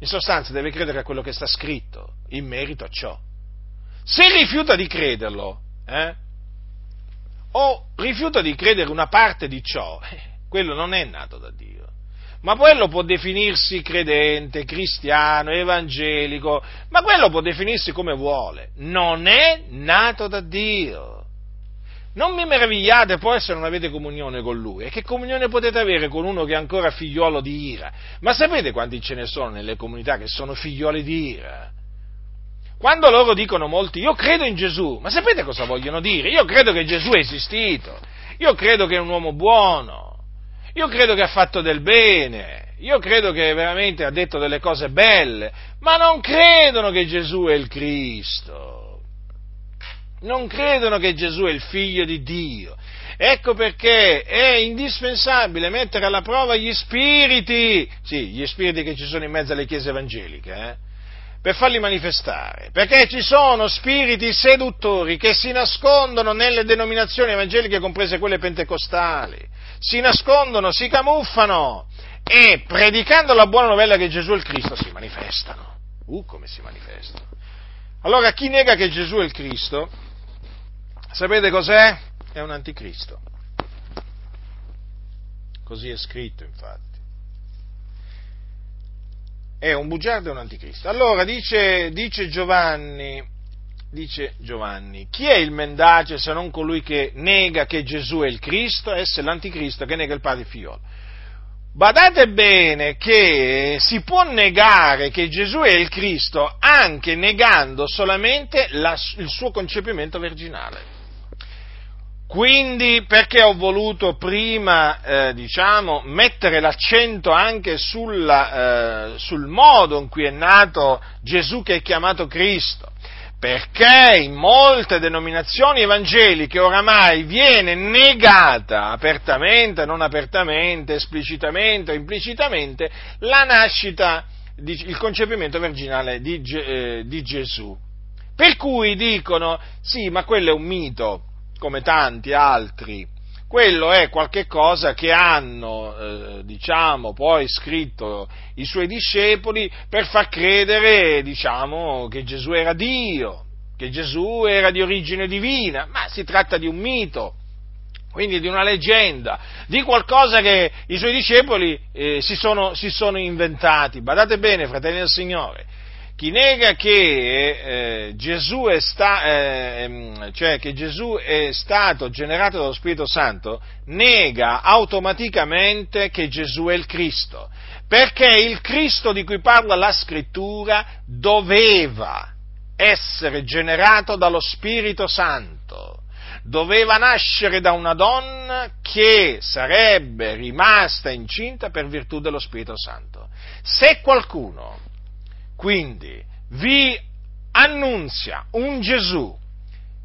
Speaker 1: In sostanza deve credere a quello che sta scritto in merito a ciò. Se rifiuta di crederlo, eh, o rifiuta di credere una parte di ciò, [LAUGHS] eh, quello non è nato da Dio. Ma quello può definirsi credente, cristiano, evangelico, ma quello può definirsi come vuole. Non è nato da Dio. Non mi meravigliate poi se non avete comunione con lui. E che comunione potete avere con uno che è ancora figliuolo di ira? Ma sapete quanti ce ne sono nelle comunità che sono figlioli di ira? Quando loro dicono molti, io credo in Gesù, ma sapete cosa vogliono dire? Io credo che Gesù è esistito, io credo che è un uomo buono, io credo che ha fatto del bene, io credo che veramente ha detto delle cose belle, ma non credono che Gesù è il Cristo non credono che Gesù è il figlio di Dio. Ecco perché è indispensabile mettere alla prova gli spiriti, sì, gli spiriti che ci sono in mezzo alle chiese evangeliche, eh, per farli manifestare, perché ci sono spiriti seduttori che si nascondono nelle denominazioni evangeliche, comprese quelle pentecostali, si nascondono, si camuffano e predicando la buona novella che Gesù è il Cristo si manifestano. Uh, come si manifestano. Allora chi nega che Gesù è il Cristo Sapete cos'è? È un anticristo. Così è scritto, infatti. È un bugiardo e un anticristo. Allora dice, dice Giovanni dice Giovanni, chi è il mendace se non colui che nega che Gesù è il Cristo? Esso è l'anticristo che nega il padre e figliolo. Badate bene che si può negare che Gesù è il Cristo anche negando solamente la, il suo concepimento virginale. Quindi perché ho voluto prima, eh, diciamo, mettere l'accento anche sulla, eh, sul modo in cui è nato Gesù che è chiamato Cristo? Perché in molte denominazioni evangeliche oramai viene negata apertamente, non apertamente, esplicitamente o implicitamente la nascita, il concepimento virginale di, eh, di Gesù. Per cui dicono, sì, ma quello è un mito, come tanti altri. Quello è qualche cosa che hanno, eh, diciamo, poi scritto i suoi discepoli per far credere, diciamo, che Gesù era Dio, che Gesù era di origine divina, ma si tratta di un mito, quindi di una leggenda, di qualcosa che i suoi discepoli eh, si, sono, si, sono, inventati. Badate bene, fratelli del Signore, chi nega che, eh, Gesù è sta, eh, ehm, cioè che Gesù è stato generato dallo Spirito Santo, nega automaticamente che Gesù è il Cristo, perché il Cristo di cui parla la Scrittura doveva essere generato dallo Spirito Santo, doveva nascere da una donna che sarebbe rimasta incinta per virtù dello Spirito Santo. Se qualcuno quindi vi annunzia un Gesù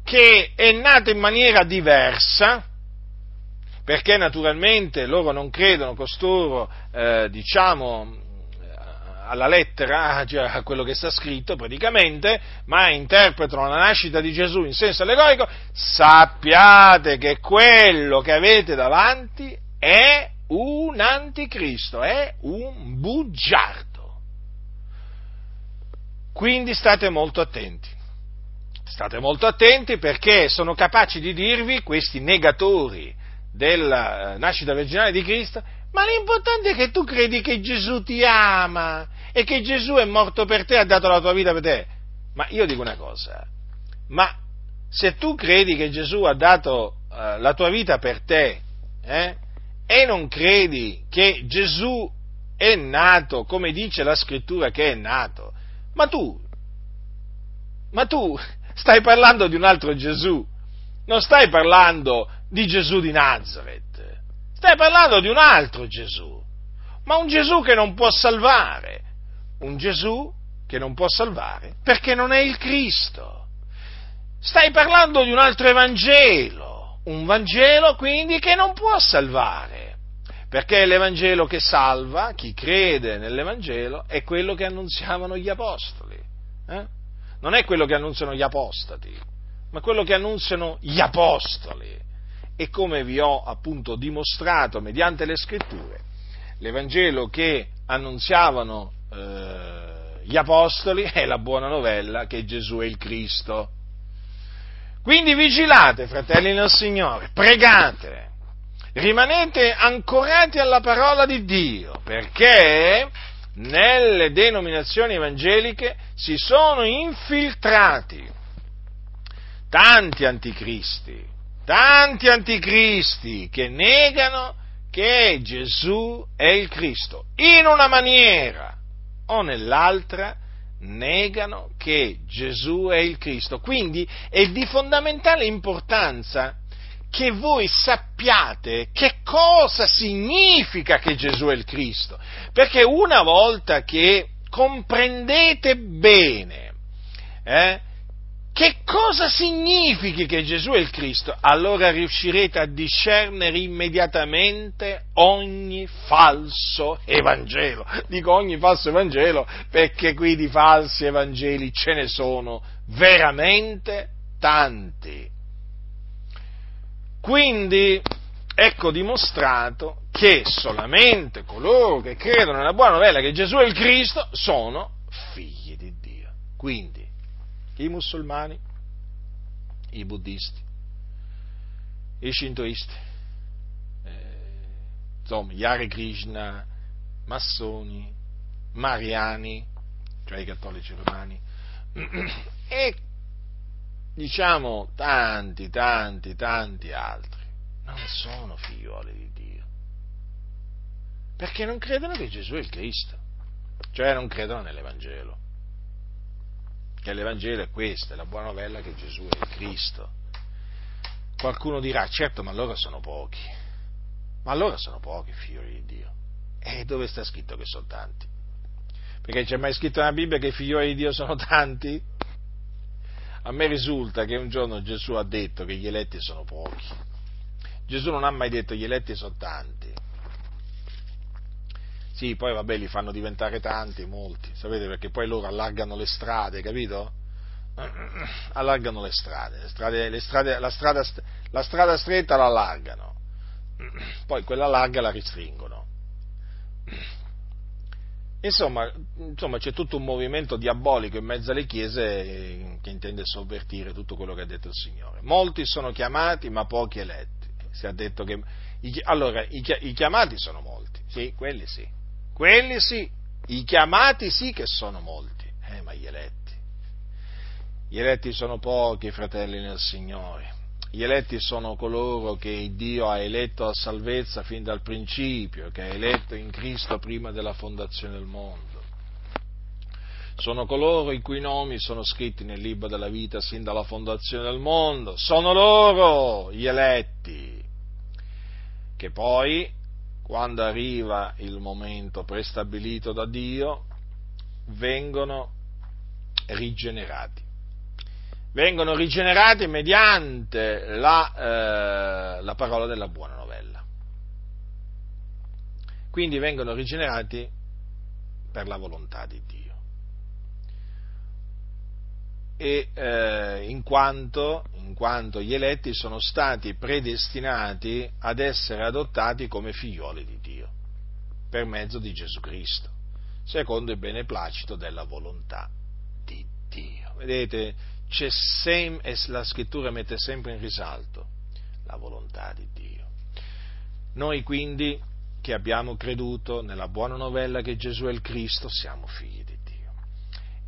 Speaker 1: che è nato in maniera diversa, perché naturalmente loro non credono costoro, eh, diciamo, alla lettera, [LAUGHS] cioè a quello che sta scritto praticamente, ma interpretano la nascita di Gesù in senso allegorico, sappiate che quello che avete davanti è un anticristo, è un bugiardo. Quindi state molto attenti. State molto attenti perché sono capaci di dirvi, questi negatori della eh, nascita virginale di Cristo, ma l'importante è che tu credi che Gesù ti ama e che Gesù è morto per te ha dato la tua vita per te. Ma io dico una cosa, ma se tu credi che Gesù ha dato uh, la tua vita per te eh, e non credi che Gesù è nato come dice la scrittura che è nato, ma tu, ma tu stai parlando di un altro Gesù, non stai parlando di Gesù di Nazareth, stai parlando di un altro Gesù, ma un Gesù che non può salvare, un Gesù che non può salvare perché non è il Cristo. Stai parlando di un altro Evangelo, un Vangelo quindi che non può salvare perché l'Evangelo che salva, chi crede nell'Evangelo, è quello che annunziavano gli Apostoli. Eh? Non è quello che annunziano gli Apostati, ma quello che annunziano gli Apostoli. E come vi ho appunto dimostrato mediante le Scritture, l'Evangelo che annunziavano eh, gli Apostoli è la buona novella che Gesù è il Cristo. Quindi vigilate, fratelli del Signore, pregate, rimanete ancorati alla parola di Dio, perché nelle denominazioni evangeliche si sono infiltrati tanti anticristi, tanti anticristi che negano che Gesù è il Cristo, in una maniera o nell'altra negano che Gesù è il Cristo. Quindi è di fondamentale importanza che voi sappiate che cosa significa che Gesù è il Cristo, perché una volta che comprendete bene eh, che cosa significhi che Gesù è il Cristo, allora riuscirete a discernere immediatamente ogni falso Evangelo. Dico ogni falso Evangelo perché qui di falsi Evangeli ce ne sono veramente tanti. Quindi ecco dimostrato che solamente coloro che credono nella buona novella che Gesù è il Cristo sono figli di Dio. Quindi i musulmani, i buddisti, i shintoisti, eh, insomma gli Hare Krishna, massoni, mariani, cioè i cattolici romani, [CLEARS THROAT] diciamo tanti, tanti, tanti altri non sono figlioli di Dio. Perché non credono che Gesù è il Cristo, cioè non credono nell'Evangelo. Che l'Evangelo è questo, è la buona novella che Gesù è il Cristo. Qualcuno dirà, certo, ma allora sono pochi. Ma allora sono pochi figlioli di Dio. E dove sta scritto che sono tanti? Perché c'è mai scritto nella Bibbia che i figlioli di Dio sono tanti? A me risulta che un giorno Gesù ha detto che gli eletti sono pochi. Gesù non ha mai detto gli eletti sono tanti. Sì, poi vabbè, li fanno diventare tanti, molti, sapete, perché poi loro allargano le strade, capito? [CLEARS THROAT] Allargano le strade, le strade, le strade la, strada, la strada stretta la allargano, [CLEARS THROAT] poi quella larga la restringono. [CLEARS THROAT] Insomma, insomma, c'è tutto un movimento diabolico in mezzo alle chiese che intende sovvertire tutto quello che ha detto il Signore. Molti sono chiamati, ma pochi eletti. Si è detto che. Allora, i, chiamati sono molti, sì, quelli sì. Quelli sì, i chiamati sì che sono molti, eh, ma gli eletti. Gli eletti sono pochi, fratelli nel Signore. Gli eletti sono coloro che Dio ha eletto a salvezza fin dal principio, che ha eletto in Cristo prima della fondazione del mondo. Sono coloro i cui nomi sono scritti nel libro della vita sin dalla fondazione del mondo. Sono loro gli eletti, che poi, quando arriva il momento prestabilito da Dio, vengono rigenerati vengono rigenerati mediante la, eh, la parola della buona novella. Quindi vengono rigenerati per la volontà di Dio. E eh, in, quanto, in quanto gli eletti sono stati predestinati ad essere adottati come figlioli di Dio per mezzo di Gesù Cristo, secondo il beneplacito della volontà di Dio. Vedete, sem- la scrittura mette sempre in risalto la volontà di Dio. Noi quindi che abbiamo creduto nella buona novella che Gesù è il Cristo, siamo figli di Dio.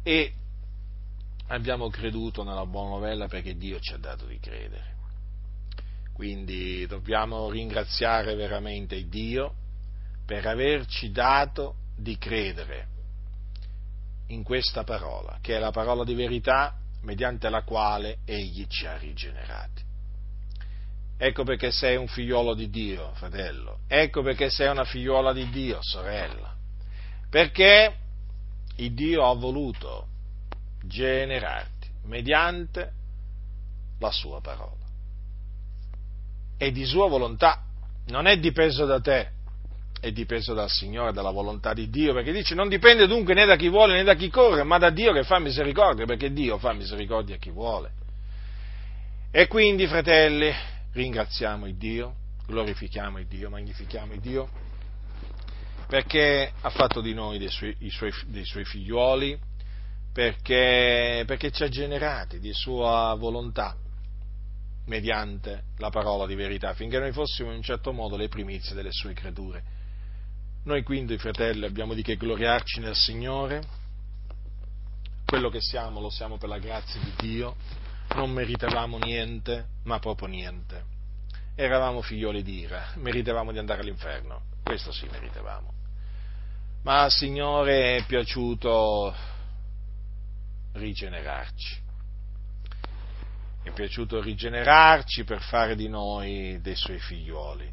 Speaker 1: E abbiamo creduto nella buona novella perché Dio ci ha dato di credere. Quindi dobbiamo ringraziare veramente Dio per averci dato di credere in questa parola, che è la parola di verità mediante la quale egli ci ha rigenerati. Ecco perché sei un figliolo di Dio, fratello. Ecco perché sei una figliuola di Dio, sorella. Perché il Dio ha voluto generarti mediante la sua parola. È di sua volontà, non è dipeso da te, è dipeso dal Signore, dalla volontà di Dio, perché dice non dipende dunque né da chi vuole né da chi corre, ma da Dio che fa misericordia, perché Dio fa misericordia a chi vuole. E quindi, fratelli, ringraziamo il Dio, glorifichiamo il Dio, magnifichiamo il Dio, perché ha fatto di noi dei suoi, suoi, dei suoi figlioli, perché, perché ci ha generati di sua volontà mediante la parola di verità, finché noi fossimo in un certo modo le primizie delle sue creature. Noi quindi, fratelli, abbiamo di che gloriarci nel Signore, quello che siamo lo siamo per la grazia di Dio, non meritavamo niente, ma proprio niente. Eravamo figlioli di ira, meritavamo di andare all'inferno, questo sì meritavamo. Ma al Signore è piaciuto rigenerarci. È piaciuto rigenerarci per fare di noi dei suoi figlioli.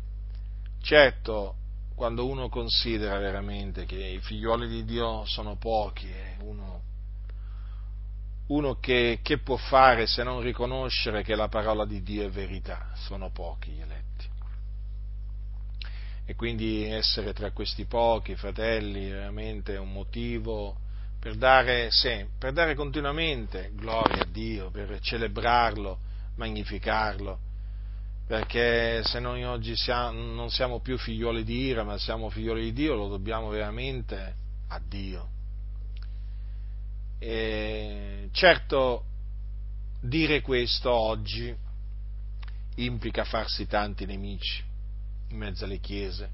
Speaker 1: Certo, quando uno considera veramente che i figlioli di Dio sono pochi, eh, uno, uno che, che, può fare se non riconoscere che la parola di Dio è verità? Sono pochi gli eletti. E quindi essere tra questi pochi fratelli veramente è un motivo per dare, sì, per dare continuamente gloria a Dio, per celebrarlo, magnificarlo perché se noi oggi siamo, non siamo più figlioli di ira, ma siamo figlioli di Dio, lo dobbiamo veramente a Dio. E certo, dire questo oggi implica farsi tanti nemici in mezzo alle chiese,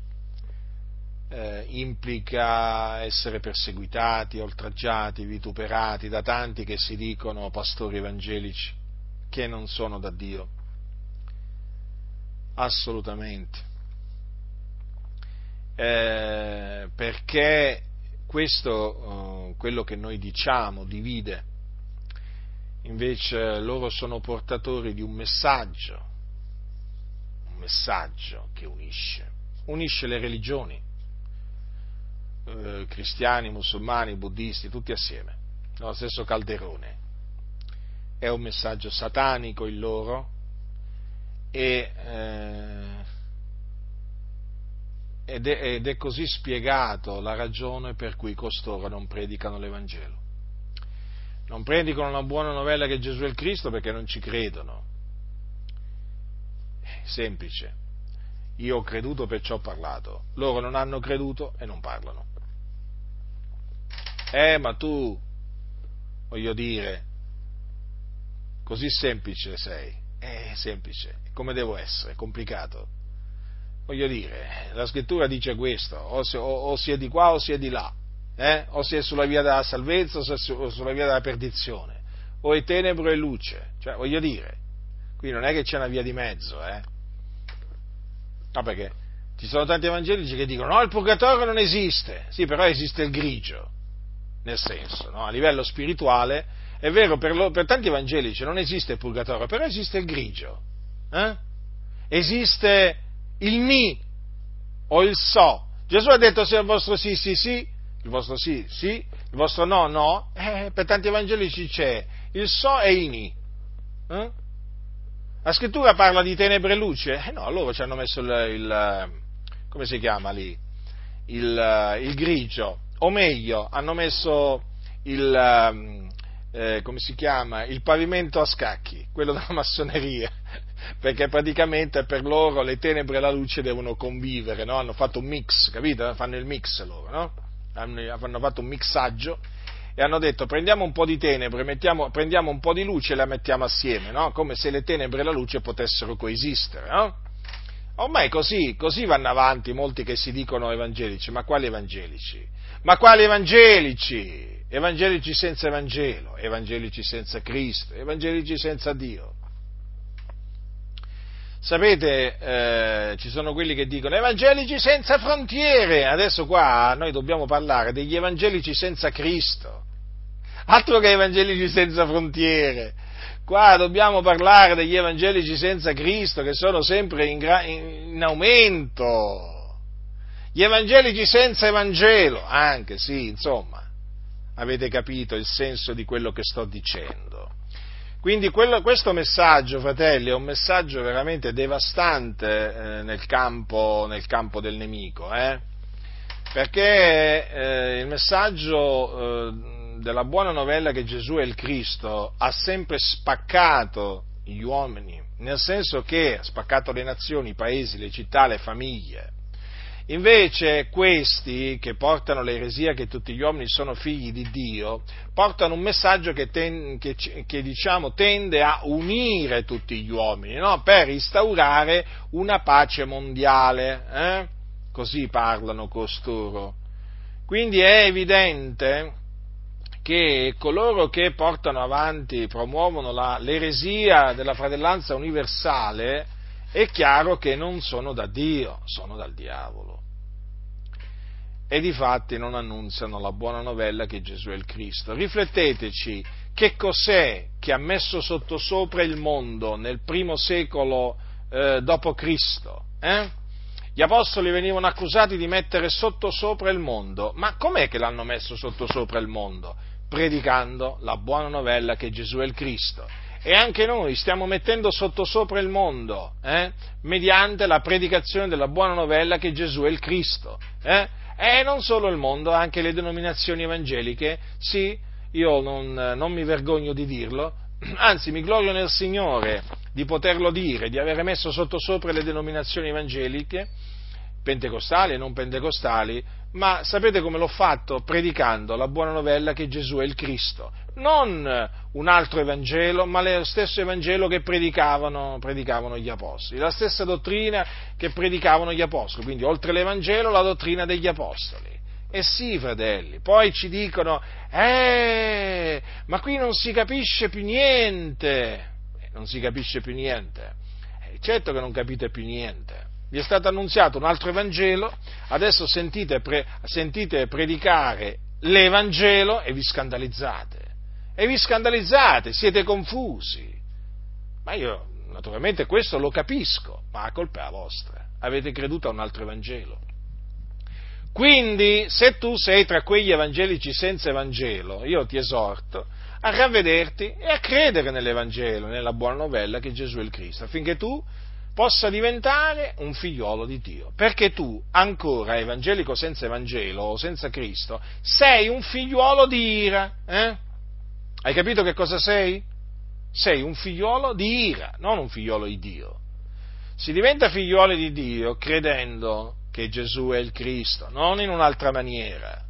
Speaker 1: eh, implica essere perseguitati, oltraggiati, vituperati da tanti che si dicono pastori evangelici che non sono da Dio. Assolutamente. Eh, perché questo, eh, quello che noi diciamo, divide. Invece loro sono portatori di un messaggio, un messaggio che unisce, unisce le religioni, eh, cristiani, musulmani, buddisti, tutti assieme, nello stesso calderone. È un messaggio satanico il loro e, eh, ed, è, ed è così spiegato la ragione per cui costoro non predicano l'Evangelo. Non predicano la buona novella che Gesù è il Cristo perché non ci credono. Semplice. Io ho creduto perciò ho parlato. Loro non hanno creduto e non parlano. Eh, ma tu, voglio dire, così semplice sei. È semplice. Come devo essere? Complicato. Voglio dire, la scrittura dice questo, o si, o, o si è di qua o si è di là, eh? o si è sulla via della salvezza o, su, o sulla via della perdizione, o è tenebro e luce. Cioè, voglio dire, qui non è che c'è una via di mezzo, eh? No, perché ci sono tanti evangelici che dicono no, il purgatorio non esiste, sì, però esiste il grigio, nel senso, no? a livello spirituale, è vero, per, lo, per, tanti evangelici non esiste il purgatorio, però esiste il grigio, eh? esiste il ni o il so. Gesù ha detto se il vostro sì, sì, sì, il vostro sì, sì, il vostro no, no, eh, per tanti evangelici c'è il so e il ni. Eh? La scrittura parla di tenebre e luce? Eh no, loro ci hanno messo il, il come si chiama lì? Il, il grigio o meglio, hanno messo il, ehm, eh, come si chiama, il pavimento a scacchi, quello [LAUGHS] della massoneria, perché praticamente per loro le tenebre e la luce devono convivere, no? hanno fatto un mix, capito? Fanno il mix loro, no? hanno, hanno, fatto un mixaggio e hanno detto prendiamo un po' di tenebre, mettiamo, prendiamo un po' di luce e la mettiamo assieme, no? come se le tenebre e la luce potessero coesistere. Ormai così, così vanno avanti molti che si dicono evangelici, ma quali evangelici? Ma quali evangelici? Evangelici senza Evangelo, evangelici senza Cristo, evangelici senza Dio. Sapete, eh, ci sono quelli che dicono evangelici senza frontiere, adesso qua noi dobbiamo parlare degli evangelici senza Cristo, altro che evangelici senza frontiere, qua dobbiamo parlare degli evangelici senza Cristo che sono sempre in, gra- in aumento. Gli evangelici senza Evangelo, anche sì, insomma, avete capito il senso di quello che sto dicendo. Quindi quello, questo messaggio, fratelli, è un messaggio veramente devastante eh, nel, campo, nel, campo, del nemico, eh? perché eh, il messaggio eh, della buona novella che Gesù è il Cristo ha sempre spaccato gli uomini, nel senso che ha spaccato le nazioni, i paesi, le città, le famiglie, Invece questi, che portano l'eresia che tutti gli uomini sono figli di Dio, portano un messaggio che, ten, che, che diciamo, tende a unire tutti gli uomini, no? per instaurare una pace mondiale. Eh? Così parlano costoro. Quindi è evidente che coloro che portano avanti, promuovono la, l'eresia della fratellanza universale, è chiaro che non sono da Dio, sono dal diavolo e di fatti non annunziano la buona novella che Gesù è il Cristo. Rifletteteci, che cos'è che ha messo sottosopra il mondo nel primo secolo eh, Cristo? Eh? Gli apostoli venivano accusati di mettere sottosopra il mondo, ma com'è che l'hanno messo sottosopra il mondo? Predicando la buona novella che Gesù è il Cristo. E anche noi stiamo mettendo sottosopra il mondo, eh? mediante la predicazione della buona novella che Gesù è il Cristo. Eh? E non solo il mondo, anche le denominazioni evangeliche, sì, io non, non mi vergogno di dirlo, [CLEARS THROAT] anzi mi glorio nel Signore di poterlo dire, di aver messo sottosopra le denominazioni evangeliche, pentecostali e non pentecostali, ma sapete come l'ho fatto? Predicando la buona novella che Gesù è il Cristo. Non un altro Evangelo, ma lo stesso Evangelo che predicavano, predicavano gli Apostoli. La stessa dottrina che predicavano gli Apostoli. Quindi oltre l'Evangelo la dottrina degli Apostoli. E sì, fratelli, poi ci dicono, eh, ma qui non si capisce più niente. non si capisce più niente. Eh, certo che non capite più niente. Vi è stato annunziato un altro Evangelo, adesso sentite, pre, sentite predicare l'Evangelo e vi scandalizzate. E vi scandalizzate, siete confusi. Ma io naturalmente questo lo capisco, ma la colpa è la vostra. Avete creduto a un altro Evangelo. Quindi, se tu sei tra quegli evangelici senza Evangelo, io ti esorto a ravvederti e a credere nell'Evangelo, nella buona novella che Gesù è il Cristo, affinché tu possa diventare un figliolo di Dio. Perché tu, ancora evangelico senza Evangelo o senza Cristo, sei un figliuolo di ira. Eh? Hai capito che cosa sei? Sei un figliuolo di ira, non un figliuolo di Dio. Si diventa figliuoli di Dio credendo che Gesù è il Cristo, non in un'altra maniera.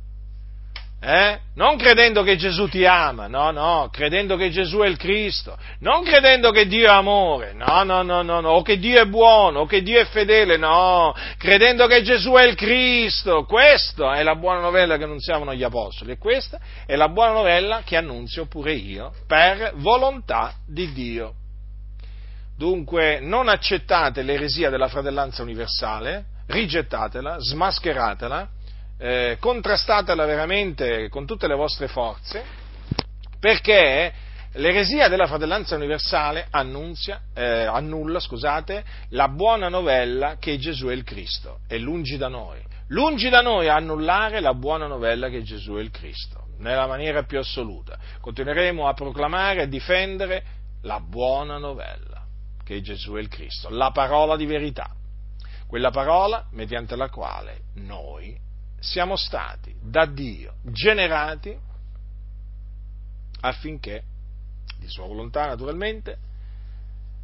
Speaker 1: Eh? Non credendo che Gesù ti ama, no, no, credendo che Gesù è il Cristo, non credendo che Dio è amore, no, no, no, no, no, o che Dio è buono, o che Dio è fedele, no, credendo che Gesù è il Cristo, questa è la buona novella che annunziavano gli Apostoli e questa è la buona novella che annunzio pure io per volontà di Dio. Dunque non accettate l'eresia della fratellanza universale, rigettatela, smascheratela, eh, contrastatela veramente con tutte le vostre forze, perché l'eresia della fratellanza universale annunzia, eh, annulla scusate, la buona novella che Gesù è il Cristo, è lungi da noi. Lungi da noi a annullare la buona novella che Gesù è il Cristo, nella maniera più assoluta. Continueremo a proclamare e difendere la buona novella che Gesù è il Cristo, la parola di verità quella parola mediante la quale noi siamo stati da Dio generati affinché, di sua volontà naturalmente,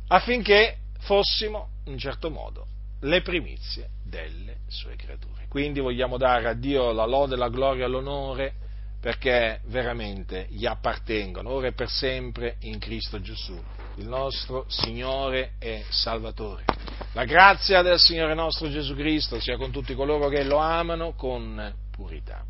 Speaker 1: affinché fossimo in certo modo le primizie delle sue creature. Quindi vogliamo dare a Dio la lode, la gloria l'onore perché veramente gli appartengono ora e per sempre in Cristo Gesù, il nostro Signore e Salvatore. La grazia del Signore nostro Gesù Cristo sia con tutti coloro che lo amano con purità.